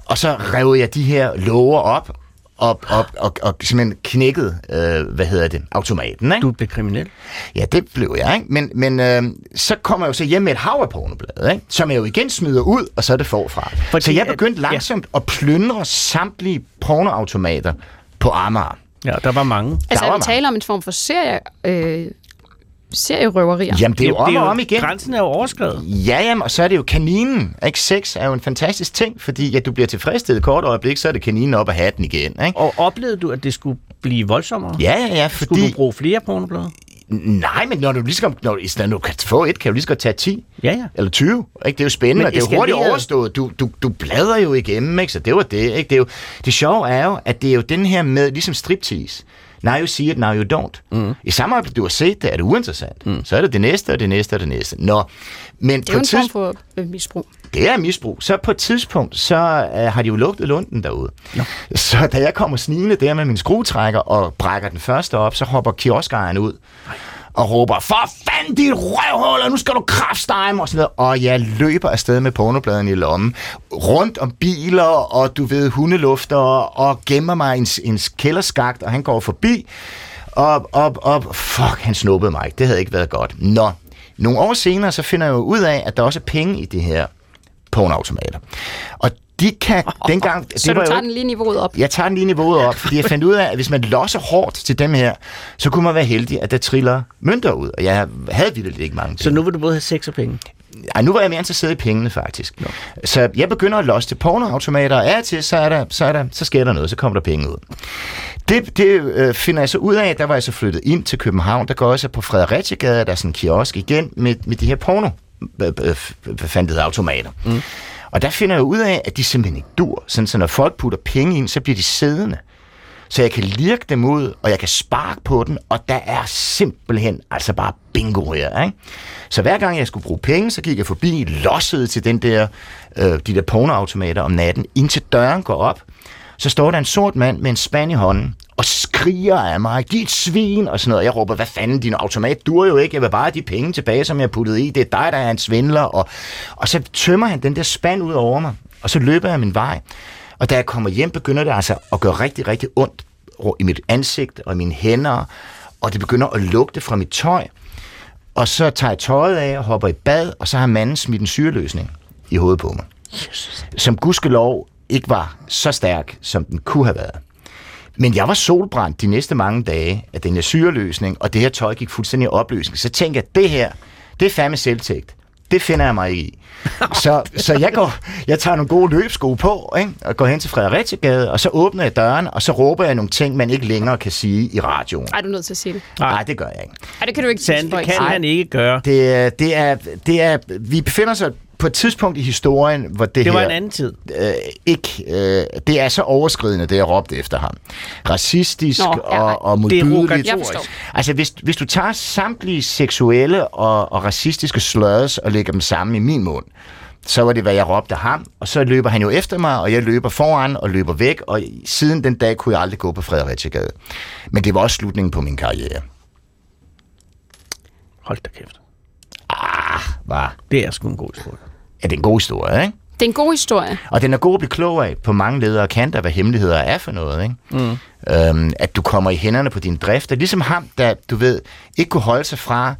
og så rev jeg de her låger op, op, op og, og simpelthen knækkede, øh, hvad hedder det, automaten, ikke? Du blev kriminel. Ja, det blev jeg, ikke? Men, men øh, så kommer jeg jo så hjem med et hav af pornoblade, ikke? Som jeg jo igen smider ud, og så er det forfra. Fordi så jeg at- begyndte ja. langsomt at plyndre samtlige pornoautomater på Amager. Ja, der var mange. Altså, var er vi mange. taler om en form for serie, øh, serierøverier. Jamen, det er jo om og om igen. Grænsen er jo overskrevet. Ja, jamen, og så er det jo kaninen. Ikke? Sex er jo en fantastisk ting, fordi ja, du bliver tilfredsstillet et kort øjeblik, så er det kaninen op af hatten igen. Ikke? Og oplevede du, at det skulle blive voldsommere? Ja, ja, ja, Skulle fordi... du bruge flere pornoblade? Nej, men når du lige skal, når, i stedet du kan få et, kan du lige så godt tage 10. Ja, ja. Eller 20. Ikke? Det er jo spændende, Men og det er jo hurtigt overstået. Du, du, du bladrer jo igennem, ikke? så det var det. Ikke? Det, er jo, det sjove er jo, at det er jo den her med, ligesom striptease. Now you see it, now you don't. Mm. I samme øjeblik, du har set det, er det uinteressant. Mm. Så er det det næste, og det næste, og det næste. Nå, men Det er jo en på form tids- for øh, misbrug. det er misbrug. Så på et tidspunkt, så øh, har de jo lugtet lunden derude. Ja. Så da jeg kommer snigende der med min skruetrækker og brækker den første op, så hopper kioskejeren ud og råber, for fanden dit røvhul, og nu skal du kraftstime, og sådan noget. Og jeg løber afsted med pornobladen i lommen, rundt om biler, og du ved, hundelufter, og gemmer mig i en, en kælderskagt, og han går forbi, op, op, op. fuck, han snuppede mig. Det havde ikke været godt. Nå, nogle år senere, så finder jeg jo ud af, at der også er penge i det her pornoautomater. Og de kan dengang... Så det du var tager jo, den lige niveauet op. jeg tager den lige niveauet op, fordi jeg fandt ud af, at hvis man losser hårdt til dem her, så kunne man være heldig, at der triller mønter ud. Og jeg havde vildt ikke mange Så penge. nu vil du både have sex og penge? Ej, nu var jeg mere interesseret i pengene, faktisk. No. Så jeg begynder at losse til pornoautomater, og af og til, så, er der, så, er der, så sker der noget, så kommer der penge ud. Det, det øh, finder jeg så ud af, der var jeg så flyttet ind til København, der går også på Fredericiagade, der er sådan en kiosk igen med, med de her porno, øh, øh, hvad fanden det hedder, automater. Mm. Og der finder jeg ud af, at de simpelthen ikke dur. Sådan, så når folk putter penge ind, så bliver de siddende. Så jeg kan lirke dem ud, og jeg kan sparke på den, og der er simpelthen altså bare bingo her. Ikke? Så hver gang jeg skulle bruge penge, så gik jeg forbi, lossede til den der, øh, de der pornoautomater om natten, indtil døren går op. Så står der en sort mand med en spand i hånden, og skriger af mig, et svin, og sådan noget. Jeg råber, hvad fanden, din automat dur jo ikke, jeg vil bare have de penge tilbage, som jeg puttede i, det er dig, der er en svindler. Og, og så tømmer han den der spand ud over mig, og så løber jeg min vej. Og da jeg kommer hjem, begynder det altså at gøre rigtig, rigtig ondt i mit ansigt og i mine hænder, og det begynder at lugte fra mit tøj. Og så tager jeg tøjet af og hopper i bad, og så har manden smidt en syreløsning i hovedet på mig. Som gudskelov ikke var så stærk, som den kunne have været. Men jeg var solbrændt de næste mange dage af den her syreløsning, og det her tøj gik fuldstændig i opløsning. Så tænkte jeg, det her, det er fandme selvtægt. Det finder jeg mig i. Så, så jeg, går, jeg tager nogle gode løbsko på, ikke? og går hen til Fredericiagade, og så åbner jeg døren, og så råber jeg nogle ting, man ikke længere kan sige i radioen. Ej, du er nødt til at sige det. Nej, det gør jeg ikke. Ej, det kan du ikke Sand, for det kan han ikke gøre. Det, er- det, er, det er, vi befinder os på et tidspunkt i historien, hvor det, Det her... var en anden tid. øh, ikke, øh, det er så overskridende, det jeg råbte efter ham. Racistisk Nå, ja, og, og Det er modbydeligt. Altså, hvis, hvis du tager samtlige seksuelle og, og racistiske slurs og lægger dem sammen i min mund, så var det, hvad jeg råbte ham, og så løber han jo efter mig, og jeg løber foran og løber væk, og siden den dag kunne jeg aldrig gå på Fredericiagade. Men det var også slutningen på min karriere. Hold da kæft. Var. Det er sgu en god historie. Ja, det er en god historie, ikke? Det er en god historie. Og den er god at blive klog af på mange ledere og kanter, hvad hemmeligheder er for noget. Ikke? Mm. Øhm, at du kommer i hænderne på dine drifter. Ligesom ham, der, du ved, ikke kunne holde sig fra,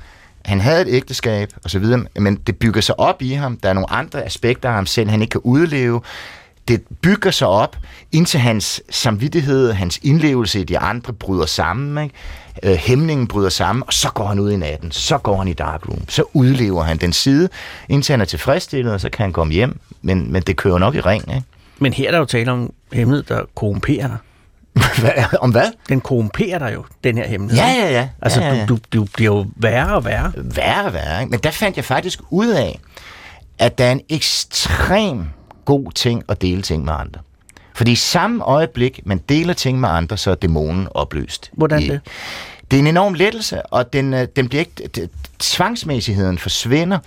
han havde et ægteskab og så videre, men det bygger sig op i ham. Der er nogle andre aspekter af ham selv, han ikke kan udleve. Det bygger sig op, indtil hans samvittighed, hans indlevelse i de andre bryder sammen. Ikke? Øh, hæmningen bryder sammen, og så går han ud i natten. Så går han i darkroom. Så udlever han den side, indtil han er tilfredsstillet, og så kan han komme hjem. Men, men det kører nok i ring. Ikke? Men her er der jo tale om hemmelighed, der korrumperer dig. Hvad- Om hvad? Den korrumperer dig jo, den her hemmelighed. Ja, ja, ja. Altså, ja, ja, ja. Du, du, du bliver jo værre og værre. Værre og værre, ikke? Men der fandt jeg faktisk ud af, at der er en ekstrem god ting at dele ting med andre. Fordi i samme øjeblik, man deler ting med andre, så er dæmonen opløst. Hvordan det? Det er en enorm lettelse, og den, øh, den bliver ikke, tvangsmæssigheden forsvinder.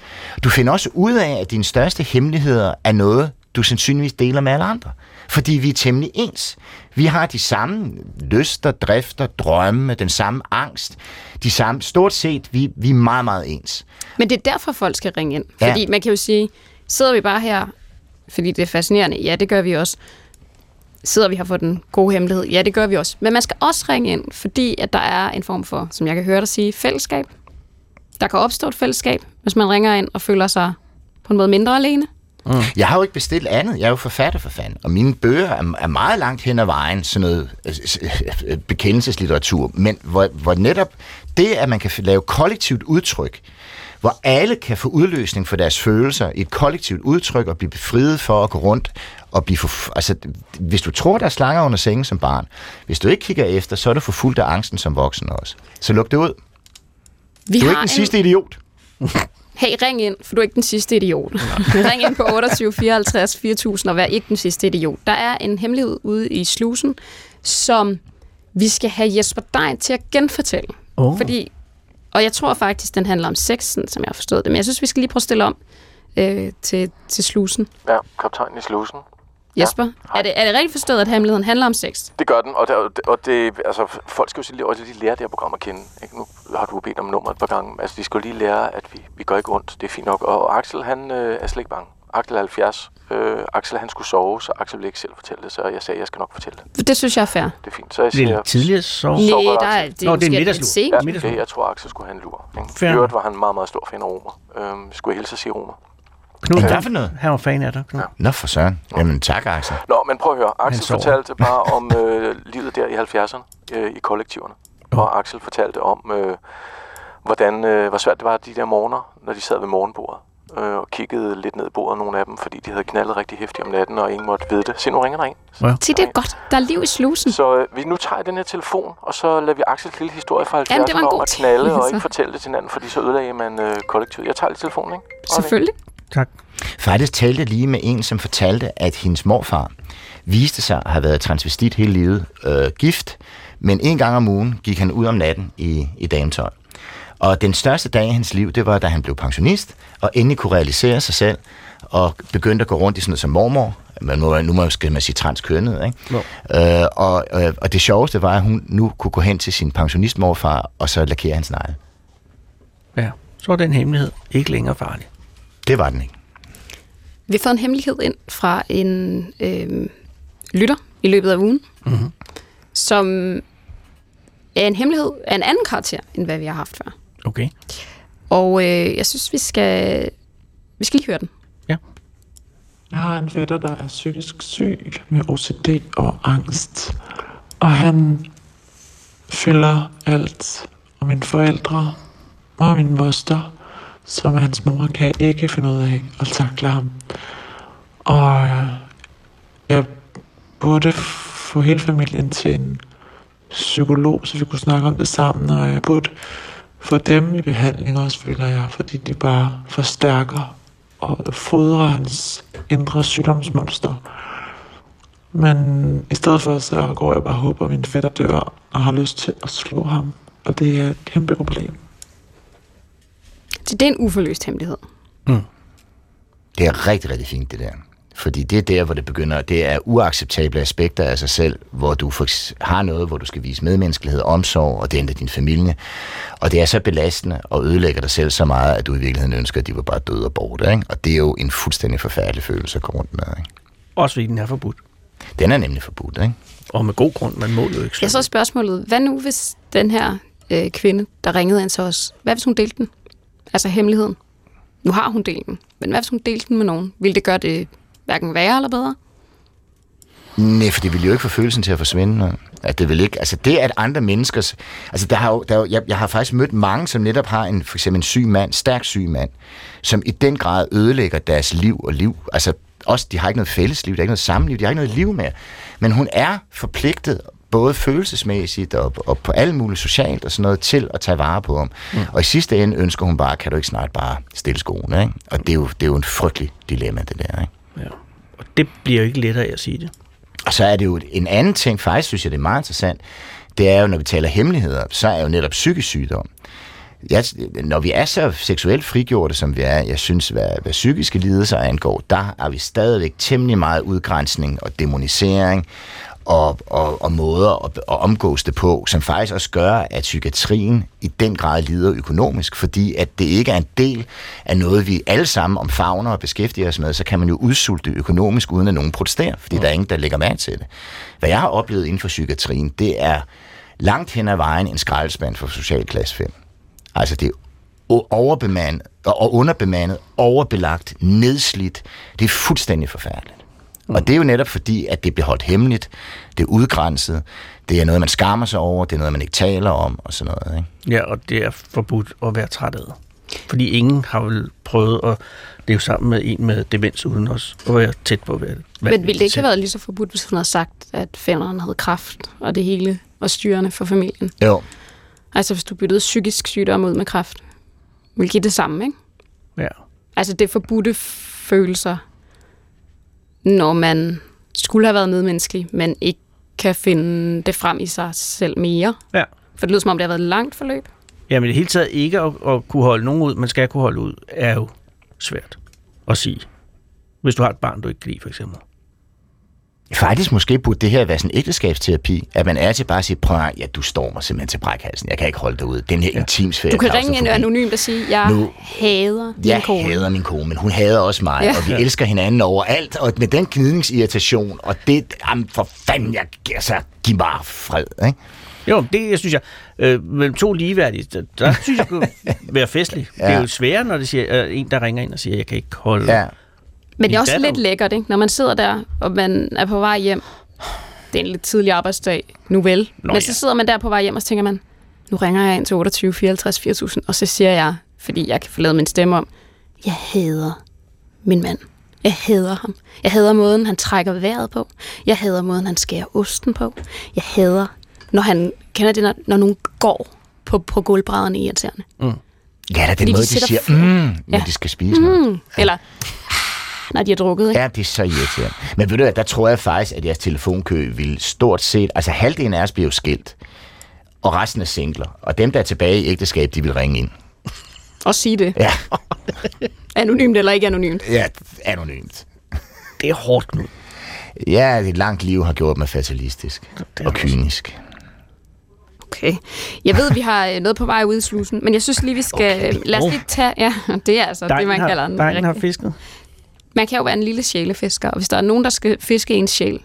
Du finder også ud af, at dine største hemmeligheder er noget, du sandsynligvis deler med alle andre. Fordi vi er temmelig ens. Vi har de samme lyster, drifter, drømme, den samme angst. De samme, stort set, vi, vi er meget, meget ens. Men det er derfor, folk skal ringe ind. Ja. Fordi man kan jo sige, sidder vi bare her, fordi det er fascinerende? Ja, det gør vi også. Sidder vi her for den gode hemmelighed? Ja, det gør vi også. Men man skal også ringe ind, fordi at der er en form for, som jeg kan høre dig sige, fællesskab. Der kan opstå et fællesskab, hvis man ringer ind og føler sig på en måde mindre alene. Mm. Jeg har jo ikke bestilt andet. Jeg er jo forfatter for fanden. Og mine bøger er, er meget langt hen ad vejen sådan noget øh, øh, øh bekendelseslitteratur. Men hvor, hvor netop det, at man kan lave kollektivt udtryk, hvor alle kan få udløsning for deres følelser i et kollektivt udtryk og blive befriet for at gå rundt og blive for, altså, hvis du tror, der er slanger under sengen som barn, hvis du ikke kigger efter, så er du forfulgt af angsten som voksen også. Så luk det ud. Vi du er har ikke den en- sidste idiot. Hey, ring ind, for du er ikke den sidste idiot. ring ind på 28 54 4000 og vær ikke den sidste idiot. Der er en hemmelighed ude i slusen, som vi skal have Jesper Dein til at genfortælle. Oh. Fordi, og jeg tror faktisk, den handler om sex, sådan som jeg har forstået det. Men jeg synes, vi skal lige prøve at stille om øh, til, til slusen. Ja, kaptajnen i slusen. Jesper, ja. er, det, er det rigtigt forstået, at hemmeligheden handler om sex? Det gør den, og det, og det altså, folk skal jo lige, også lige lære det her program at kende. Ikke? Nu har du bedt om nummer et par gange. Altså, de skal lige lære, at vi, vi går ikke rundt. Det er fint nok. Og Axel, han øh, er slet ikke bange. Axel er 70. Øh, Axel, han skulle sove, så Axel ville ikke selv fortælle det. Så jeg sagde, jeg skal nok fortælle det. Det synes jeg er fair. Det er fint. Så jeg Det er siger, tidligere så. Nej, der er, det er, Nå, det er en middagslur. Ja, okay, jeg tror, Axel skulle have en lur. Ikke? I øvrigt var han meget, meget stor fan af Romer. Øhm, skulle jeg hilse at sige Romer. Knud, Hvad for noget? han var fan af dig, Knud. Ja. Nå for søren. Jamen tak, Axel. Nå, men prøv at høre. Axel fortalte bare om øh, livet der i 70'erne øh, i kollektiverne. Og Axel fortalte om, øh, hvordan, øh, hvor svært det var de der morgener, når de sad ved morgenbordet. Øh, og kiggede lidt ned i bordet, nogle af dem, fordi de havde knaldet rigtig hæftigt om natten, og ingen måtte vide det. Se, nu ringer der en. Ja. Se, det er godt. Der er liv i slusen. Så øh, vi nu tager den her telefon, og så lader vi Axels lille historie fra Jamen, det var en 70'erne god om at knalde og ikke fortælle det til hinanden, fordi så ødelagde man øh, kollektivet. Jeg tager lige telefonen, ikke? Øjeblik. Selvfølgelig. Tak. Faktisk talte lige med en, som fortalte, at hendes morfar viste sig at have været transvestit hele livet, øh, gift, men en gang om ugen gik han ud om natten i, i dametøj. Og den største dag i hans liv, det var, da han blev pensionist, og endelig kunne realisere sig selv, og begyndte at gå rundt i sådan noget som mormor, men nu, nu må- skal man sige transkønnet, ikke? Øh, og, øh, og det sjoveste var, at hun nu kunne gå hen til sin pensionistmorfar, og så lakere hans negle. Ja. Så er den hemmelighed ikke længere farlig. Det var den ikke. Vi fået en hemmelighed ind fra en øh, lytter i løbet af ugen, mm-hmm. som er en hemmelighed af en anden karakter, end hvad vi har haft før. Okay. Og øh, jeg synes, vi skal, vi skal lige høre den. Jeg har en fætter, der er psykisk syg med OCD og angst. Og han fylder alt. Og mine forældre og min moster, som hans mor, kan ikke finde ud af at takle ham. Og jeg burde få hele familien til en psykolog, så vi kunne snakke om det sammen. Og jeg burde få dem i behandling også, føler jeg, fordi de bare forstærker og fodrer hans indre sygdomsmonster. Men i stedet for, så går jeg bare og håber, at min fætter dør og har lyst til at slå ham. Og det er et kæmpe problem. Så det er en uforløst hemmelighed. Det er rigtig, rigtig fint, det der. Fordi det er der, hvor det begynder, det er uacceptable aspekter af sig selv, hvor du har noget, hvor du skal vise medmenneskelighed, omsorg, og det ændrer din familie. Og det er så belastende og ødelægger dig selv så meget, at du i virkeligheden ønsker, at de var bare døde og borte. Ikke? Og det er jo en fuldstændig forfærdelig følelse at gå rundt med. Ikke? Også fordi den er forbudt. Den er nemlig forbudt, ikke? Og med god grund, man må jo ikke slå Jeg så er spørgsmålet, hvad nu hvis den her øh, kvinde, der ringede ind til os, hvad hvis hun delte den? Altså hemmeligheden. Nu har hun delt den, men hvad hvis hun delte den med nogen? Vil det gøre det hverken værre eller bedre? Nej, for det ville jo ikke få følelsen til at forsvinde. At det vil ikke, altså det at andre menneskers, altså der har jo, der jo, jeg, jeg har faktisk mødt mange, som netop har en, for eksempel en syg mand, stærk syg mand, som i den grad ødelægger deres liv og liv. Altså også, de har ikke noget fællesliv, de har ikke noget sammenliv, de har ikke noget liv mere. Men hun er forpligtet både følelsesmæssigt og, og på alt muligt socialt og sådan noget, til at tage vare på ham. Mm. Og i sidste ende ønsker hun bare, kan du ikke snart bare stille skoene, ikke? Og det er, jo, det er jo en frygtelig dilemma, det der, ikke? Ja. Og det bliver jo ikke lettere af at sige det. Og så er det jo en anden ting, faktisk synes jeg, det er meget interessant, det er jo, når vi taler hemmeligheder, så er jo netop psykisk sygdom. Jeg, når vi er så seksuelt frigjorte, som vi er, jeg synes, hvad, hvad psykiske lidelser angår, der er vi stadigvæk temmelig meget udgrænsning og demonisering og, og, og måder at, at omgås det på, som faktisk også gør, at psykiatrien i den grad lider økonomisk, fordi at det ikke er en del af noget, vi alle sammen omfavner og beskæftiger os med, så kan man jo udsulte økonomisk, uden at nogen protesterer, fordi der er ingen, der lægger mærke til det. Hvad jeg har oplevet inden for psykiatrien, det er langt hen ad vejen en skraldespand for social klasse 5. Altså det er overbemandet og, og underbemandet, overbelagt, nedslidt. Det er fuldstændig forfærdeligt. Mm. Og det er jo netop fordi, at det bliver holdt hemmeligt, det er udgrænset, det er noget, man skammer sig over, det er noget, man ikke taler om, og sådan noget. Ikke? Ja, og det er forbudt at være træt af. Fordi ingen har vel prøvet at leve sammen med en med demens uden os, og være tæt på at være Men ville det ikke have været lige så forbudt, hvis hun havde sagt, at fænderen havde kraft, og det hele var styrende for familien? Jo. Altså hvis du byttede psykisk sygdom ud med kraft, ville give det samme, ikke? Ja. Altså det forbudte følelser, når man skulle have været medmenneskelig, men ikke kan finde det frem i sig selv mere. Ja. For det lyder som om, det har været et langt forløb. Ja, men i det hele taget ikke at, at kunne holde nogen ud, man skal kunne holde ud, er jo svært at sige. Hvis du har et barn, du ikke kan lide, for eksempel. Faktisk måske burde det her være sådan en ægteskabsterapi, at man er til bare at sige, prøv at, ja, du står mig simpelthen til brækhalsen. Jeg kan ikke holde dig ud. Den her ja. intimsfære. Du kan ringe ind anonymt og sige, jeg nu, hader din jeg kone. Jeg hader min kone, men hun hader også mig, Ja. ja. og vi elsker hinanden overalt. Og med den gnidningsirritation, og det, jamen for fanden, jeg, altså, giv mig fred, ikke? Jo, det jeg synes jeg, øh, mellem to ligeværdige, der, der synes jeg kunne være festligt. Ja. Det er Ja. jo sværere, når det siger, øh, en, der ringer ind og siger, jeg kan ikke holde. Ja. Men det er også datter- lidt lækkert, ikke? når man sidder der, og man er på vej hjem. Det er en lidt tidlig arbejdsdag, nu vel. Nå, Men så ja. sidder man der på vej hjem, og så tænker man, nu ringer jeg ind til 28, 54, 4000, og så siger jeg, fordi jeg kan få lavet min stemme om, jeg hader min mand. Jeg hader ham. Jeg hader måden, han trækker vejret på. Jeg hader måden, han skærer osten på. Jeg hader, når han, kender det, når, når nogen går på, på gulvbrædderne irriterende. Ja, der er Fordi den de måde, de, sætter siger, mm, når Ja. de skal spise noget. Mm. Eller, "Ah", når de har drukket, ikke? Ja, det er så irriterende. Men ved du hvad, der tror jeg faktisk, at jeres telefonkø vil stort set... Altså halvdelen af os bliver jo skilt, og resten er singler. Og dem, der er tilbage i ægteskab, de vil ringe ind. Og sige det. Ja, Anonymt eller ikke anonymt. ja anonymt. Det er hårdt nu. Ja, et langt liv har gjort mig fatalistisk og kynisk. Okay. Jeg ved, vi har øh, noget på vej ud i slusen, men jeg synes lige, vi skal... Okay. Lad os lige tage... Ja, det er altså det, man har, kalder en Dejen har fisket. Man kan jo være en lille sjælefisker, og hvis der er nogen, der skal fiske ens sjæl,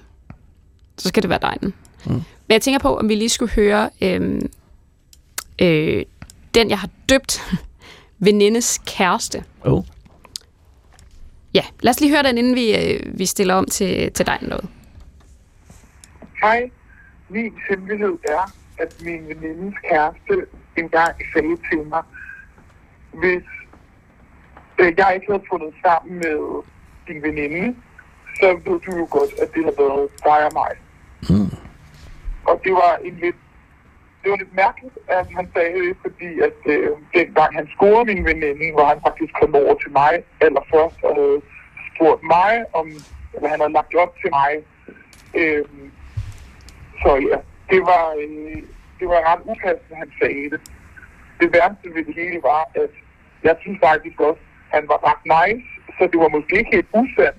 så skal det være dejen. Mm. Men jeg tænker på, om vi lige skulle høre øh, øh, den, jeg har døbt venindes kæreste. Oh. Ja, lad os lige høre den, inden vi, øh, vi stiller om til, til dejen noget. Hej, min hemmelighed er, at min venindes kæreste engang sagde til mig, hvis øh, jeg ikke havde fundet sammen med din veninde, så ved du jo godt, at det har været dig og mig. Mm. Og det var en lidt, det var lidt mærkeligt, at han sagde det, fordi at øh, dengang han scorede min veninde, hvor han faktisk kom over til mig allerførst og havde spurgt mig, om, eller han havde lagt op til mig. Øh, så ja, det var, øh, det var ret upassende, han sagde det. Det værste ved det hele var, at jeg synes faktisk også, han var ret nice, så det var måske ikke helt usandt.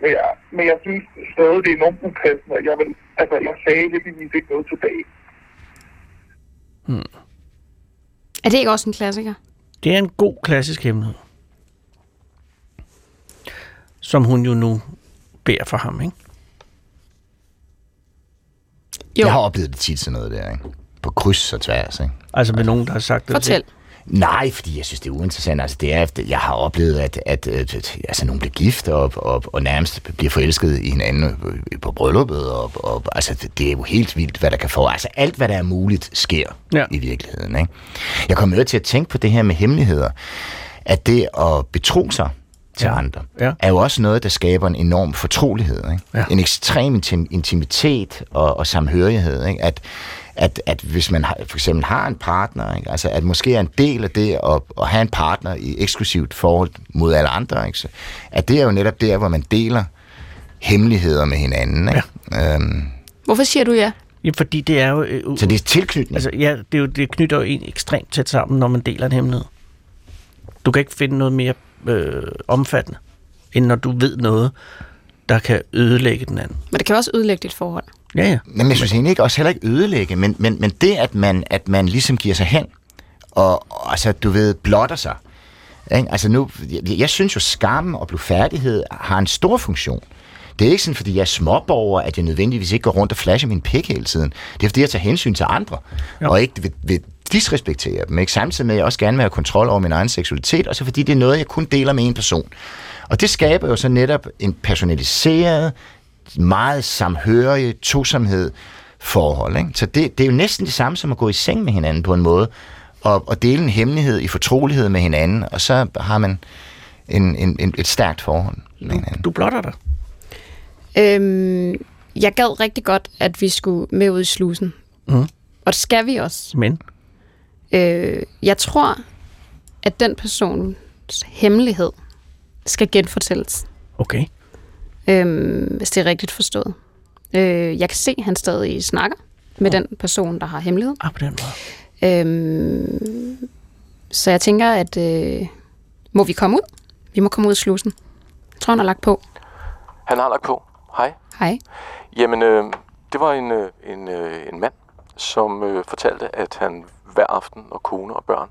Men jeg, men jeg synes stadig, det er enormt upassende, og jeg, vil, altså, jeg sagde heldigvis ikke noget tilbage. Hmm. Er det ikke også en klassiker? Det er en god klassisk hemmelighed. Som hun jo nu beder for ham, ikke? Jo. Jeg har oplevet det tit sådan noget der, ikke? På kryds og tværs, ikke? Altså med nogen, der har sagt det Fortæl. til. Nej, fordi jeg synes, det er uinteressant. Altså, det er, jeg har oplevet, at, at, at, at altså, nogen bliver gift og, og, og nærmest bliver forelsket i hinanden på brylluppet. Og, og, altså, det- er jo helt vildt, hvad der kan få. Altså, alt, hvad der er muligt, sker Ja. i virkeligheden. Ikke? Jeg kommer jo til at tænke på det her med hemmeligheder. At det at betro sig til ja. andre, Ja. er jo også noget, der skaber en enorm fortrolighed. Ikke? Ja. En ekstrem intim- intimitet og, og samhørighed. Ikke? At, at, at hvis man har, for eksempel har en partner, ikke? altså at måske er en del af det at, at have en partner i eksklusivt forhold mod alle andre, ikke? Så, at det er jo netop der, hvor man deler hemmeligheder med hinanden. Ikke? Ja. Øhm, Hvorfor siger du ja? Ja, fordi det er jo... Øh, så det er tilknytning. Altså, ja, det, er jo, det knytter jo en ekstremt tæt sammen, når man deler en hemmelighed. Du kan ikke finde noget mere øh, omfattende, end når du ved noget, der kan ødelægge den anden. Men det kan også ødelægge dit forhold. Ja, ja. Men jeg synes egentlig ikke også heller ikke ødelægge, men, men, men det, at man, at man ligesom giver sig hen, og, og altså, du ved, blotter sig. Ikke? Altså nu, jeg, jeg synes jo, skam og blufærdighed har en stor funktion. Det er ikke sådan, fordi jeg er småborger, at jeg nødvendigvis ikke går rundt og flasher min pik hele tiden. Det er, fordi jeg tager hensyn til andre, Ja. og ikke vil, vil disrespektere dem, ikke? samtidig med, at jeg også gerne vil have kontrol over min egen seksualitet, og så fordi det er noget, jeg kun deler med en person. Og det skaber jo så netop en personaliseret, meget samhørige tosomhed forhold. Ikke? Så det, det er jo næsten det samme som at gå i seng med hinanden på en måde, og, og dele en hemmelighed i fortrolighed med hinanden, og så har man en, en, en, et stærkt forhold med hinanden. Du blotter dig. Øhm, jeg gad rigtig godt, at vi skulle med ud i slusen. Mm. Og det skal vi også. Men? Øh, jeg tror, at den persons hemmelighed skal genfortælles. Okay. Øhm, hvis det er rigtigt forstået. Øh, jeg kan se, at han stadig snakker med den person, der har hemmelighed. Ah, på den måde. Øhm, så jeg tænker, at øh, må vi komme ud? Vi må komme ud af slusen. Jeg tror, han har lagt på. Han har lagt på. Hej. Hej. Jamen, øh, det var en, øh, en, øh, en mand, som øh, fortalte, at han hver aften, når kone og børn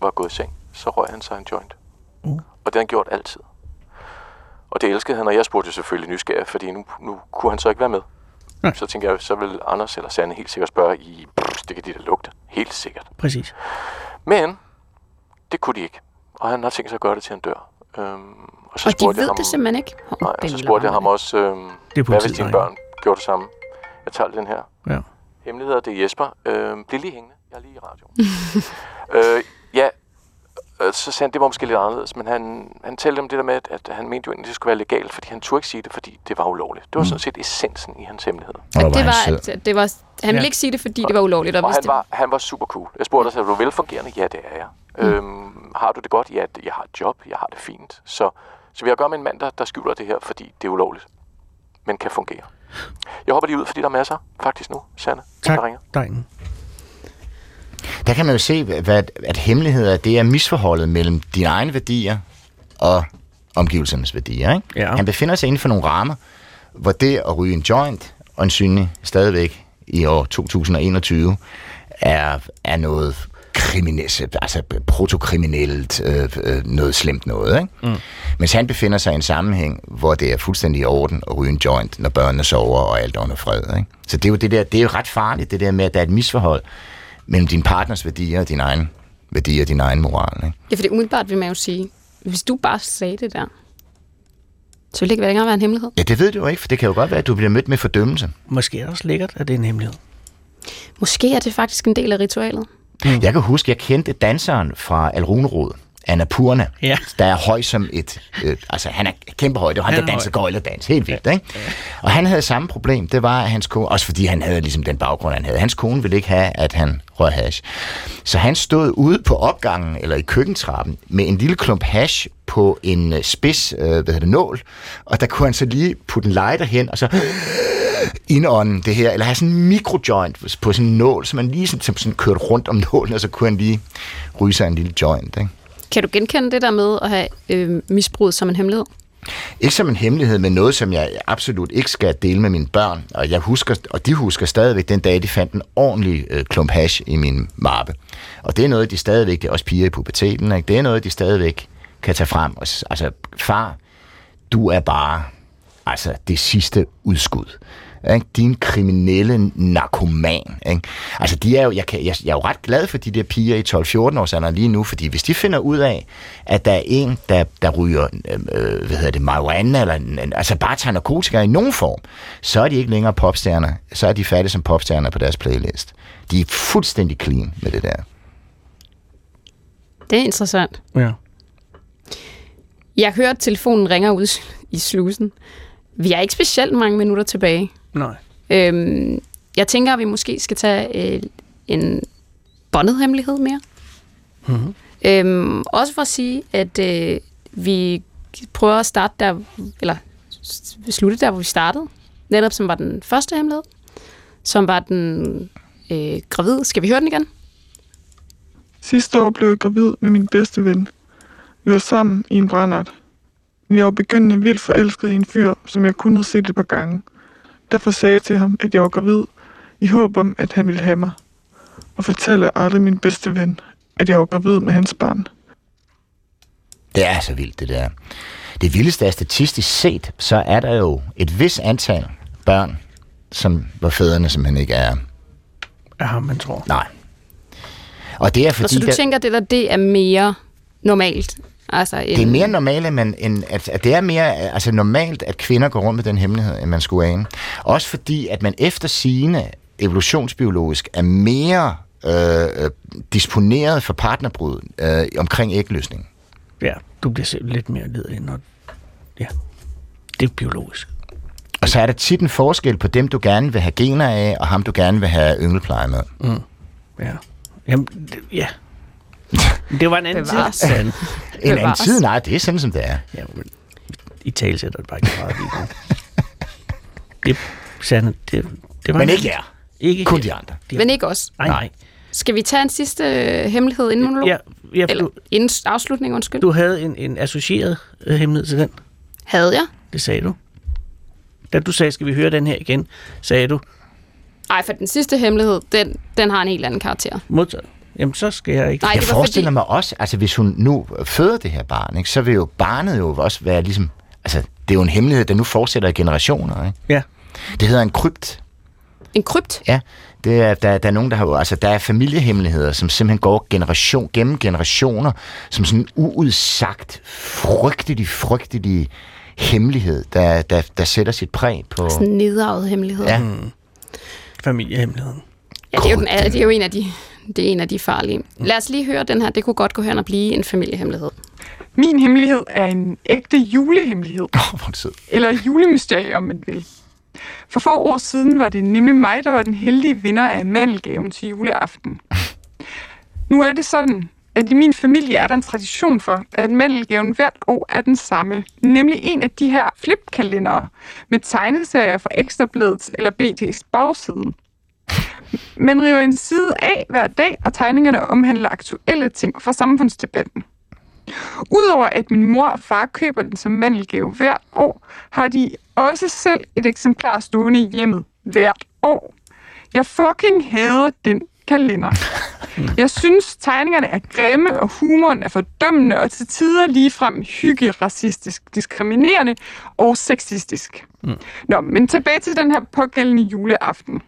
var gået i seng, så røg han sig en joint. Mm. Og det har han gjort altid. Og det elskede han, og jeg spurgte jo selvfølgelig nysgerrig, fordi nu, nu kunne han så ikke være med. Nej. Så tænkte jeg, så vil Anders eller Sanne helt sikkert spørge i, "Pff, det kan de da lugte. Helt sikkert. Præcis. Men det kunne de ikke. Og han har tænkt sig at gøre det til han dør. Øhm, og så Og de spurgte jeg ved ham, det simpelthen ikke. Hov, Nej, og så spurgte jeg ham også, øhm, Det er hvad hvis dine børn gjorde det samme? Jeg tager den her. Ja. Hemmeligheder, det er Jesper. Øhm, bliv lige hængende. Jeg er lige i radioen. øh, så sagde han, det var måske lidt anderledes, men han, han talte om det der med, at, at han mente jo egentlig, at det skulle være legalt, fordi han turde ikke sige det, fordi det var ulovligt. Det var sådan set essensen i hans hemmelighed. At det var, at det var, han ville ikke sige det, fordi det var ulovligt. Og Og han det, var, han var super cool. Jeg spurgte dig, er du velfungerende? Ja, det er jeg. Mm. Øhm, har du det godt? Ja, jeg har et job. Jeg har det fint. Så, så vi har at gøre med en mand, der, der skjuler det her, fordi det er ulovligt, men kan fungere. Jeg hopper lige ud, fordi der er masser faktisk nu, Sanne, Tak, der ringer. drengen. Der kan man jo se, hvad, at hemmeligheder, det er misforholdet mellem dine egne værdier og omgivelsernes værdier. Ikke? Ja. Han befinder sig inden for nogle rammer, hvor det at ryge en joint, og synlig stadigvæk i år 2021, er, er noget kriminelt, altså protokriminelt, øh, øh, noget slemt noget. Ikke? Mm. Mens han befinder sig i en sammenhæng, hvor det er fuldstændig i orden at ryge en joint, når børnene sover og alt er under fred. Ikke? Så det er, jo det, der, det er jo ret farligt, det der med, at der er et misforhold mellem din partners værdier og din egen værdier og din egen moral. Ikke? ja, for det umiddelbart vil man jo sige, hvis du bare sagde det der, så ville det ikke længere være en hemmelighed. Ja, det ved du jo ikke, for det kan jo godt være, at du bliver mødt med fordømmelse. Måske er det også lækkert, at det er en hemmelighed. Måske er det faktisk en del af ritualet. Mm. Jeg kan huske, jeg kendte danseren fra Alrunerod, Annapurna, ja. der er høj som et... Øh, altså, han er kæmpe høj. Det var han, Han der er danser høj. gøjledans. Helt vildt, ikke? Og han havde samme problem. Det var, at hans kone... Også fordi han havde ligesom den baggrund, han havde. Hans kone ville ikke have, at han røg hash. Så han stod ude på opgangen, eller i køkkentrappen, med en lille klump hash på en øh, spids, øh, hvad hedder det, nål. Og der kunne han så lige putte en lighter hen, og så indånden det her, eller have sådan en mikrojoint på sådan en nål, så man lige sådan, sådan kørte rundt om nålen, og så kunne han lige ryge sig en lille joint, ikke? Kan du genkende det der med at have øh, misbruget som en hemmelighed? Ikke som en hemmelighed, men noget, som jeg absolut ikke skal dele med mine børn. Og, jeg husker, og de husker stadigvæk den dag, de fandt en ordentlig øh, klump hash i min mappe. Og det er noget, de stadigvæk, det er også piger i puberteten, ikke? det er noget, de stadigvæk kan tage frem. Og, altså, far, du er bare altså, det sidste udskud. Ikke? Din kriminelle narkoman. Ikke? Altså, de er jo, jeg, kan, jeg, jeg er jo ret glad for de der piger i 12-14 års alder lige nu, fordi hvis de finder ud af, at der er en, der, der ryger, øh, hvad hedder det, marijuana, eller altså bare tager narkotika i nogen form, så er de ikke længere popstjerner. Så er de færdige som popstjerner på deres playlist. De er fuldstændig clean med det der. Det er interessant. Ja. Jeg hører, at telefonen ringer ud i slusen. Vi er ikke specielt mange minutter tilbage. Nej. Øhm, jeg tænker, at vi måske skal tage øh, en bondet hemmelighed mere. Mm-hmm. Øhm, også for at sige, at øh, vi prøver at starte der, eller slutte der, hvor vi startede. Netop som var den første hemmelighed. Som var den øh, gravid. Skal vi høre den igen? Sidste år blev jeg gravid med min bedste ven. Vi var sammen i en brændert. Men jeg var begyndende vildt forelsket i en fyr, som jeg kun havde set et par gange. Derfor sagde jeg til ham, at jeg var gravid, i håb om, at han ville have mig. Og fortalte aldrig min bedste ven, at jeg var gravid med hans barn. Det er så vildt, det der. Det vildeste er statistisk set, så er der jo et vis antal børn, som hvor fædrene simpelthen ikke er. Ja, man tror. Nej. Og det er Og fordi, så du der, tænker, det der, det er mere normalt? Altså, end, det er mere normalt, end, man, end at, at det er mere altså normalt, at kvinder går rundt med den hemmelighed, end man skulle ane. Også fordi, at man efter sigende evolutionsbiologisk er mere øh, øh, disponeret for partnerbrud øh, omkring ægløsning. Ja, du bliver selv lidt mere lederlig, når... Ja, det er biologisk. Og så er der tit en forskel på dem, du gerne vil have gener af, og ham, du gerne vil have ynglepleje med. Mm. Ja. Jamen, ja. Det var en anden tid. Sand. En anden tid, nej, det er sådan, som det er. Ja, men i tale sætter det bare ikke meget. Det, Sande, det, det var Men en ikke jer. Ikke Kun jer. de andre. Men ikke os. Nej, nej. Skal vi tage en sidste øh, hemmelighed inden monolog? Ja, ja, Eller du, inden afslutning, undskyld. du havde en, en associeret øh, hemmelighed til den. Havde jeg? Det sagde du. Da du sagde, skal vi høre den her igen, sagde du, Nej, for den sidste hemmelighed, den, den har en helt anden karakter. modtaget. Jamen, så skal jeg ikke. Nej, Jeg det var forestiller fordi... mig også, altså hvis hun nu føder det her barn, ikke, så vil jo barnet jo også være ligesom, altså det er jo en hemmelighed, der nu fortsætter i generationer. Ikke? Ja. Det hedder en krypt. En krypt? Ja, det er, der, der er nogen, der har jo- altså der er familiehemmeligheder, som simpelthen går generation, gennem generationer, som sådan en uudsagt, frygtelig, frygtelig hemmelighed, der, der, der sætter sit præg på... Sådan en nedarvet hemmelighed. Ja. Mm. Familiehemmeligheden. Ja, det er, jo den, det er jo en af de, det er en af de farlige. Lad os lige høre den her. Det kunne godt gå hen og blive en familiehemmelighed. Min hemmelighed er en ægte julehemmelighed. Åh, hvor er. Eller julemysterie, om man vil. For få år siden var det nemlig mig, der var den heldige vinder af mandelgaven til juleaften. Nu er det sådan, at i min familie er der en tradition for, at mandelgaven hvert år er den samme. Nemlig en af de her flipkalendere med tegneserier fra Ekstrabladets eller BT's bagside. Man river en side af hver dag, og tegningerne omhandler aktuelle ting fra samfundsdebatten. Udover at min mor og far køber den som mandelgave hvert år, har de også selv et eksemplar stående i hjemmet hvert år. Jeg fucking hader den kalender. Jeg synes, tegningerne er grimme, og humoren er fordømmende, og til tider ligefrem hygge-racistisk, diskriminerende og sexistisk. Mm. Nå, men tilbage til den her pågældende juleaften.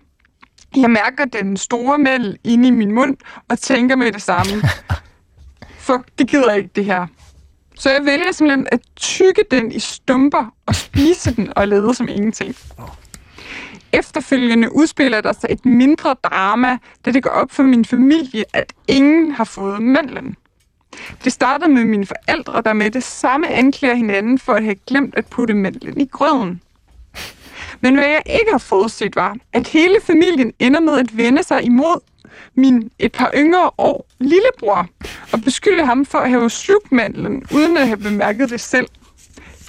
Jeg mærker den store mæld inde i min mund, og tænker med det samme. Fuck, det gider jeg ikke, det her. Så jeg vælger simpelthen at tykke den i stumper og spise den og lade som ingenting. Efterfølgende udspiller der sig et mindre drama, da det går op for min familie, at ingen har fået mandlen. Det starter med mine forældre, der med det samme anklager hinanden for at have glemt at putte mandlen i grøden. Men hvad jeg ikke har forudset var, at hele familien ender med at vende sig imod min et par yngre år lillebror og beskylde ham for at have slugt uden at have bemærket det selv.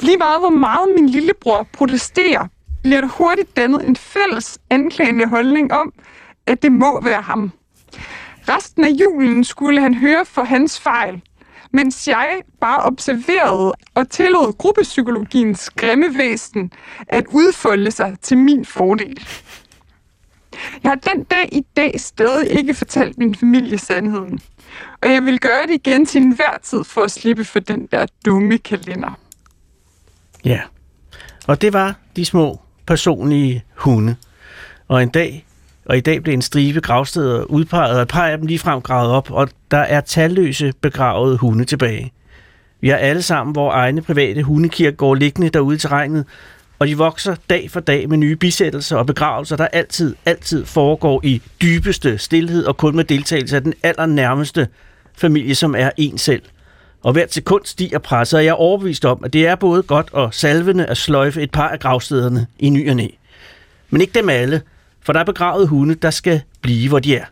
Lige meget hvor meget min lillebror protesterer, bliver der hurtigt dannet en fælles anklagende holdning om, at det må være ham. Resten af julen skulle han høre for hans fejl, mens jeg bare observerede og tillod gruppepsykologiens grimme væsen at udfolde sig til min fordel. Jeg har den dag i dag stadig ikke fortalt min familie sandheden. Og jeg vil gøre det igen til enhver tid for at slippe for den der dumme kalender. Ja. Og det var de små personlige hunde. Og en dag, og i dag blev en stribe gravsteder udpeget, og et par af dem ligefrem gravet op, og der er talløse begravede hunde tilbage. Vi har alle sammen vores egne private hundekirkegård liggende derude i terrænet, og de vokser dag for dag med nye bisættelser og begravelser, der altid, altid foregår i dybeste stillhed og kun med deltagelse af den allernærmeste familie, som er en selv. Og hvert sekund stiger presset, og jeg er overbevist om, at det er både godt og salvende at sløjfe et par af gravstederne i ny og næ. Men ikke dem alle, for der er begravet hunde, der skal blive, hvor de er.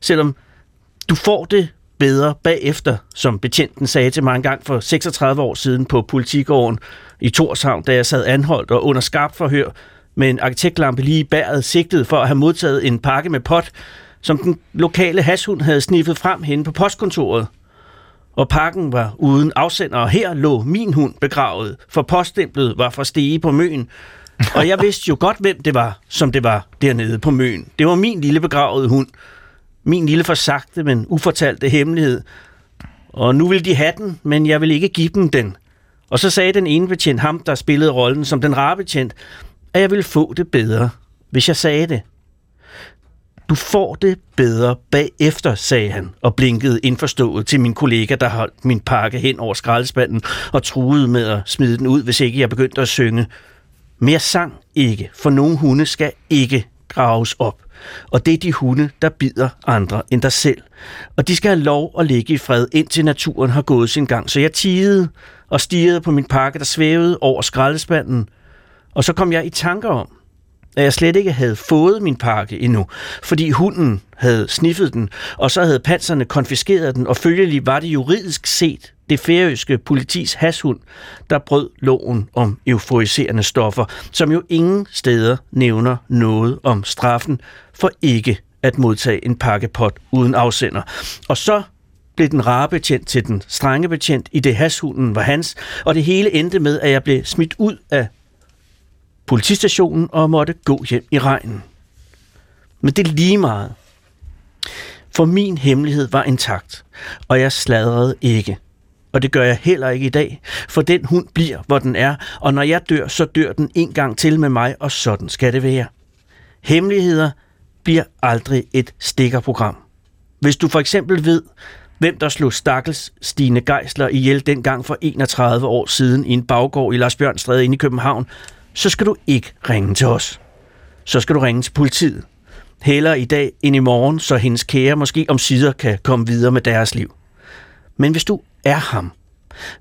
Selvom du får det bedre bagefter, som betjenten sagde til mig en gang for 36 år siden på politigården i Torshavn, da jeg sad anholdt og under skarp forhør med en arkitektlampe lige i bæret sigtet for at have modtaget en pakke med pot, som den lokale hashund havde sniffet frem hen på postkontoret. Og pakken var uden afsender, og her lå min hund begravet, for poststemplet var fra stege på møen. Og jeg vidste jo godt, hvem det var, som det var dernede på møen. Det var min lille begravede hund. Min lille forsagte, men ufortalte hemmelighed. Og nu vil de have den, men jeg vil ikke give dem den. Og så sagde den ene betjent, ham der spillede rollen som den rare betjent, at jeg ville få det bedre, hvis jeg sagde det. Du får det bedre bagefter, sagde han, og blinkede indforstået til min kollega, der holdt min pakke hen over skraldespanden og truede med at smide den ud, hvis ikke jeg begyndte at synge. Mere sang ikke, for nogle hunde skal ikke graves op. Og det er de hunde, der bider andre end dig selv. Og de skal have lov at ligge i fred, indtil naturen har gået sin gang. Så jeg tigede og stirrede på min pakke, der svævede over skraldespanden. Og så kom jeg i tanker om, at jeg slet ikke havde fået min pakke endnu, fordi hunden havde sniffet den, og så havde panserne konfiskeret den, og følgelig var det juridisk set det færøske politis hashund, der brød loven om euforiserende stoffer, som jo ingen steder nævner noget om straffen for ikke at modtage en pakkepot uden afsender. Og så blev den rare betjent til den strenge betjent, i det hashunden var hans, og det hele endte med, at jeg blev smidt ud af politistationen og måtte gå hjem i regnen. Men det er lige meget. For min hemmelighed var intakt, og jeg sladrede ikke. Og det gør jeg heller ikke i dag, for den hund bliver, hvor den er, og når jeg dør, så dør den en gang til med mig, og sådan skal det være. Hemmeligheder bliver aldrig et stikkerprogram. Hvis du for eksempel ved, hvem der slog stakkels Stine Geisler ihjel dengang for 31 år siden i en baggård i Lars Bjørnstræde inde i København, så skal du ikke ringe til os. Så skal du ringe til politiet. Heller i dag end i morgen, så hendes kære måske om sider kan komme videre med deres liv. Men hvis du er ham,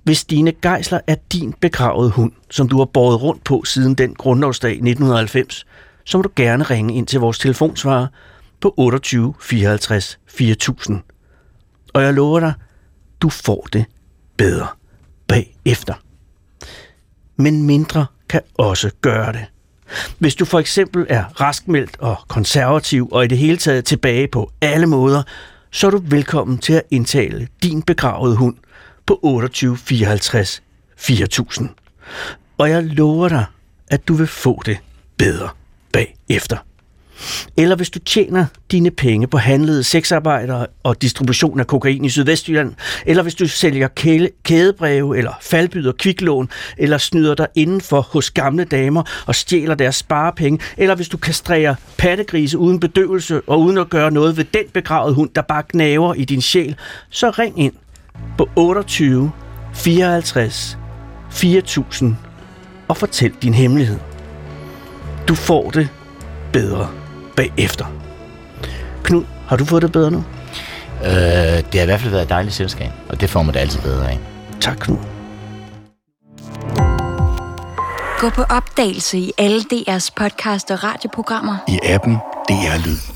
hvis Stine Geisler er din begravede hund, som du har båret rundt på siden den grundlovsdag 1990, så må du gerne ringe ind til vores telefonsvarer på 28 54 4000. Og jeg lover dig, du får det bedre bagefter. Men mindre kan også gøre det. Hvis du for eksempel er raskmeldt og konservativ og i det hele taget tilbage på alle måder, så er du velkommen til at indtale din begravede hund på 28 54 4000. Og jeg lover dig, at du vil få det bedre bagefter. Eller hvis du tjener dine penge på handlede sexarbejdere og distribution af kokain i Sydvestjylland, eller hvis du sælger kæle, kædebreve eller faldbyder kviklån, eller snyder dig indenfor hos gamle damer og stjæler deres sparepenge, eller hvis du kastrerer pattegrise uden bedøvelse og uden at gøre noget ved den begravede hund, der bare gnaver i din sjæl, så ring ind på 28 54 4000 og fortæl din hemmelighed. Du får det bedre bagefter. Knud, har du fået det bedre nu? Øh, det har i hvert fald været et dejligt selskab, og det får man det altid bedre af. Tak, Knud. Gå på opdagelse i alle DR's podcast og radioprogrammer. I appen DR Lyd.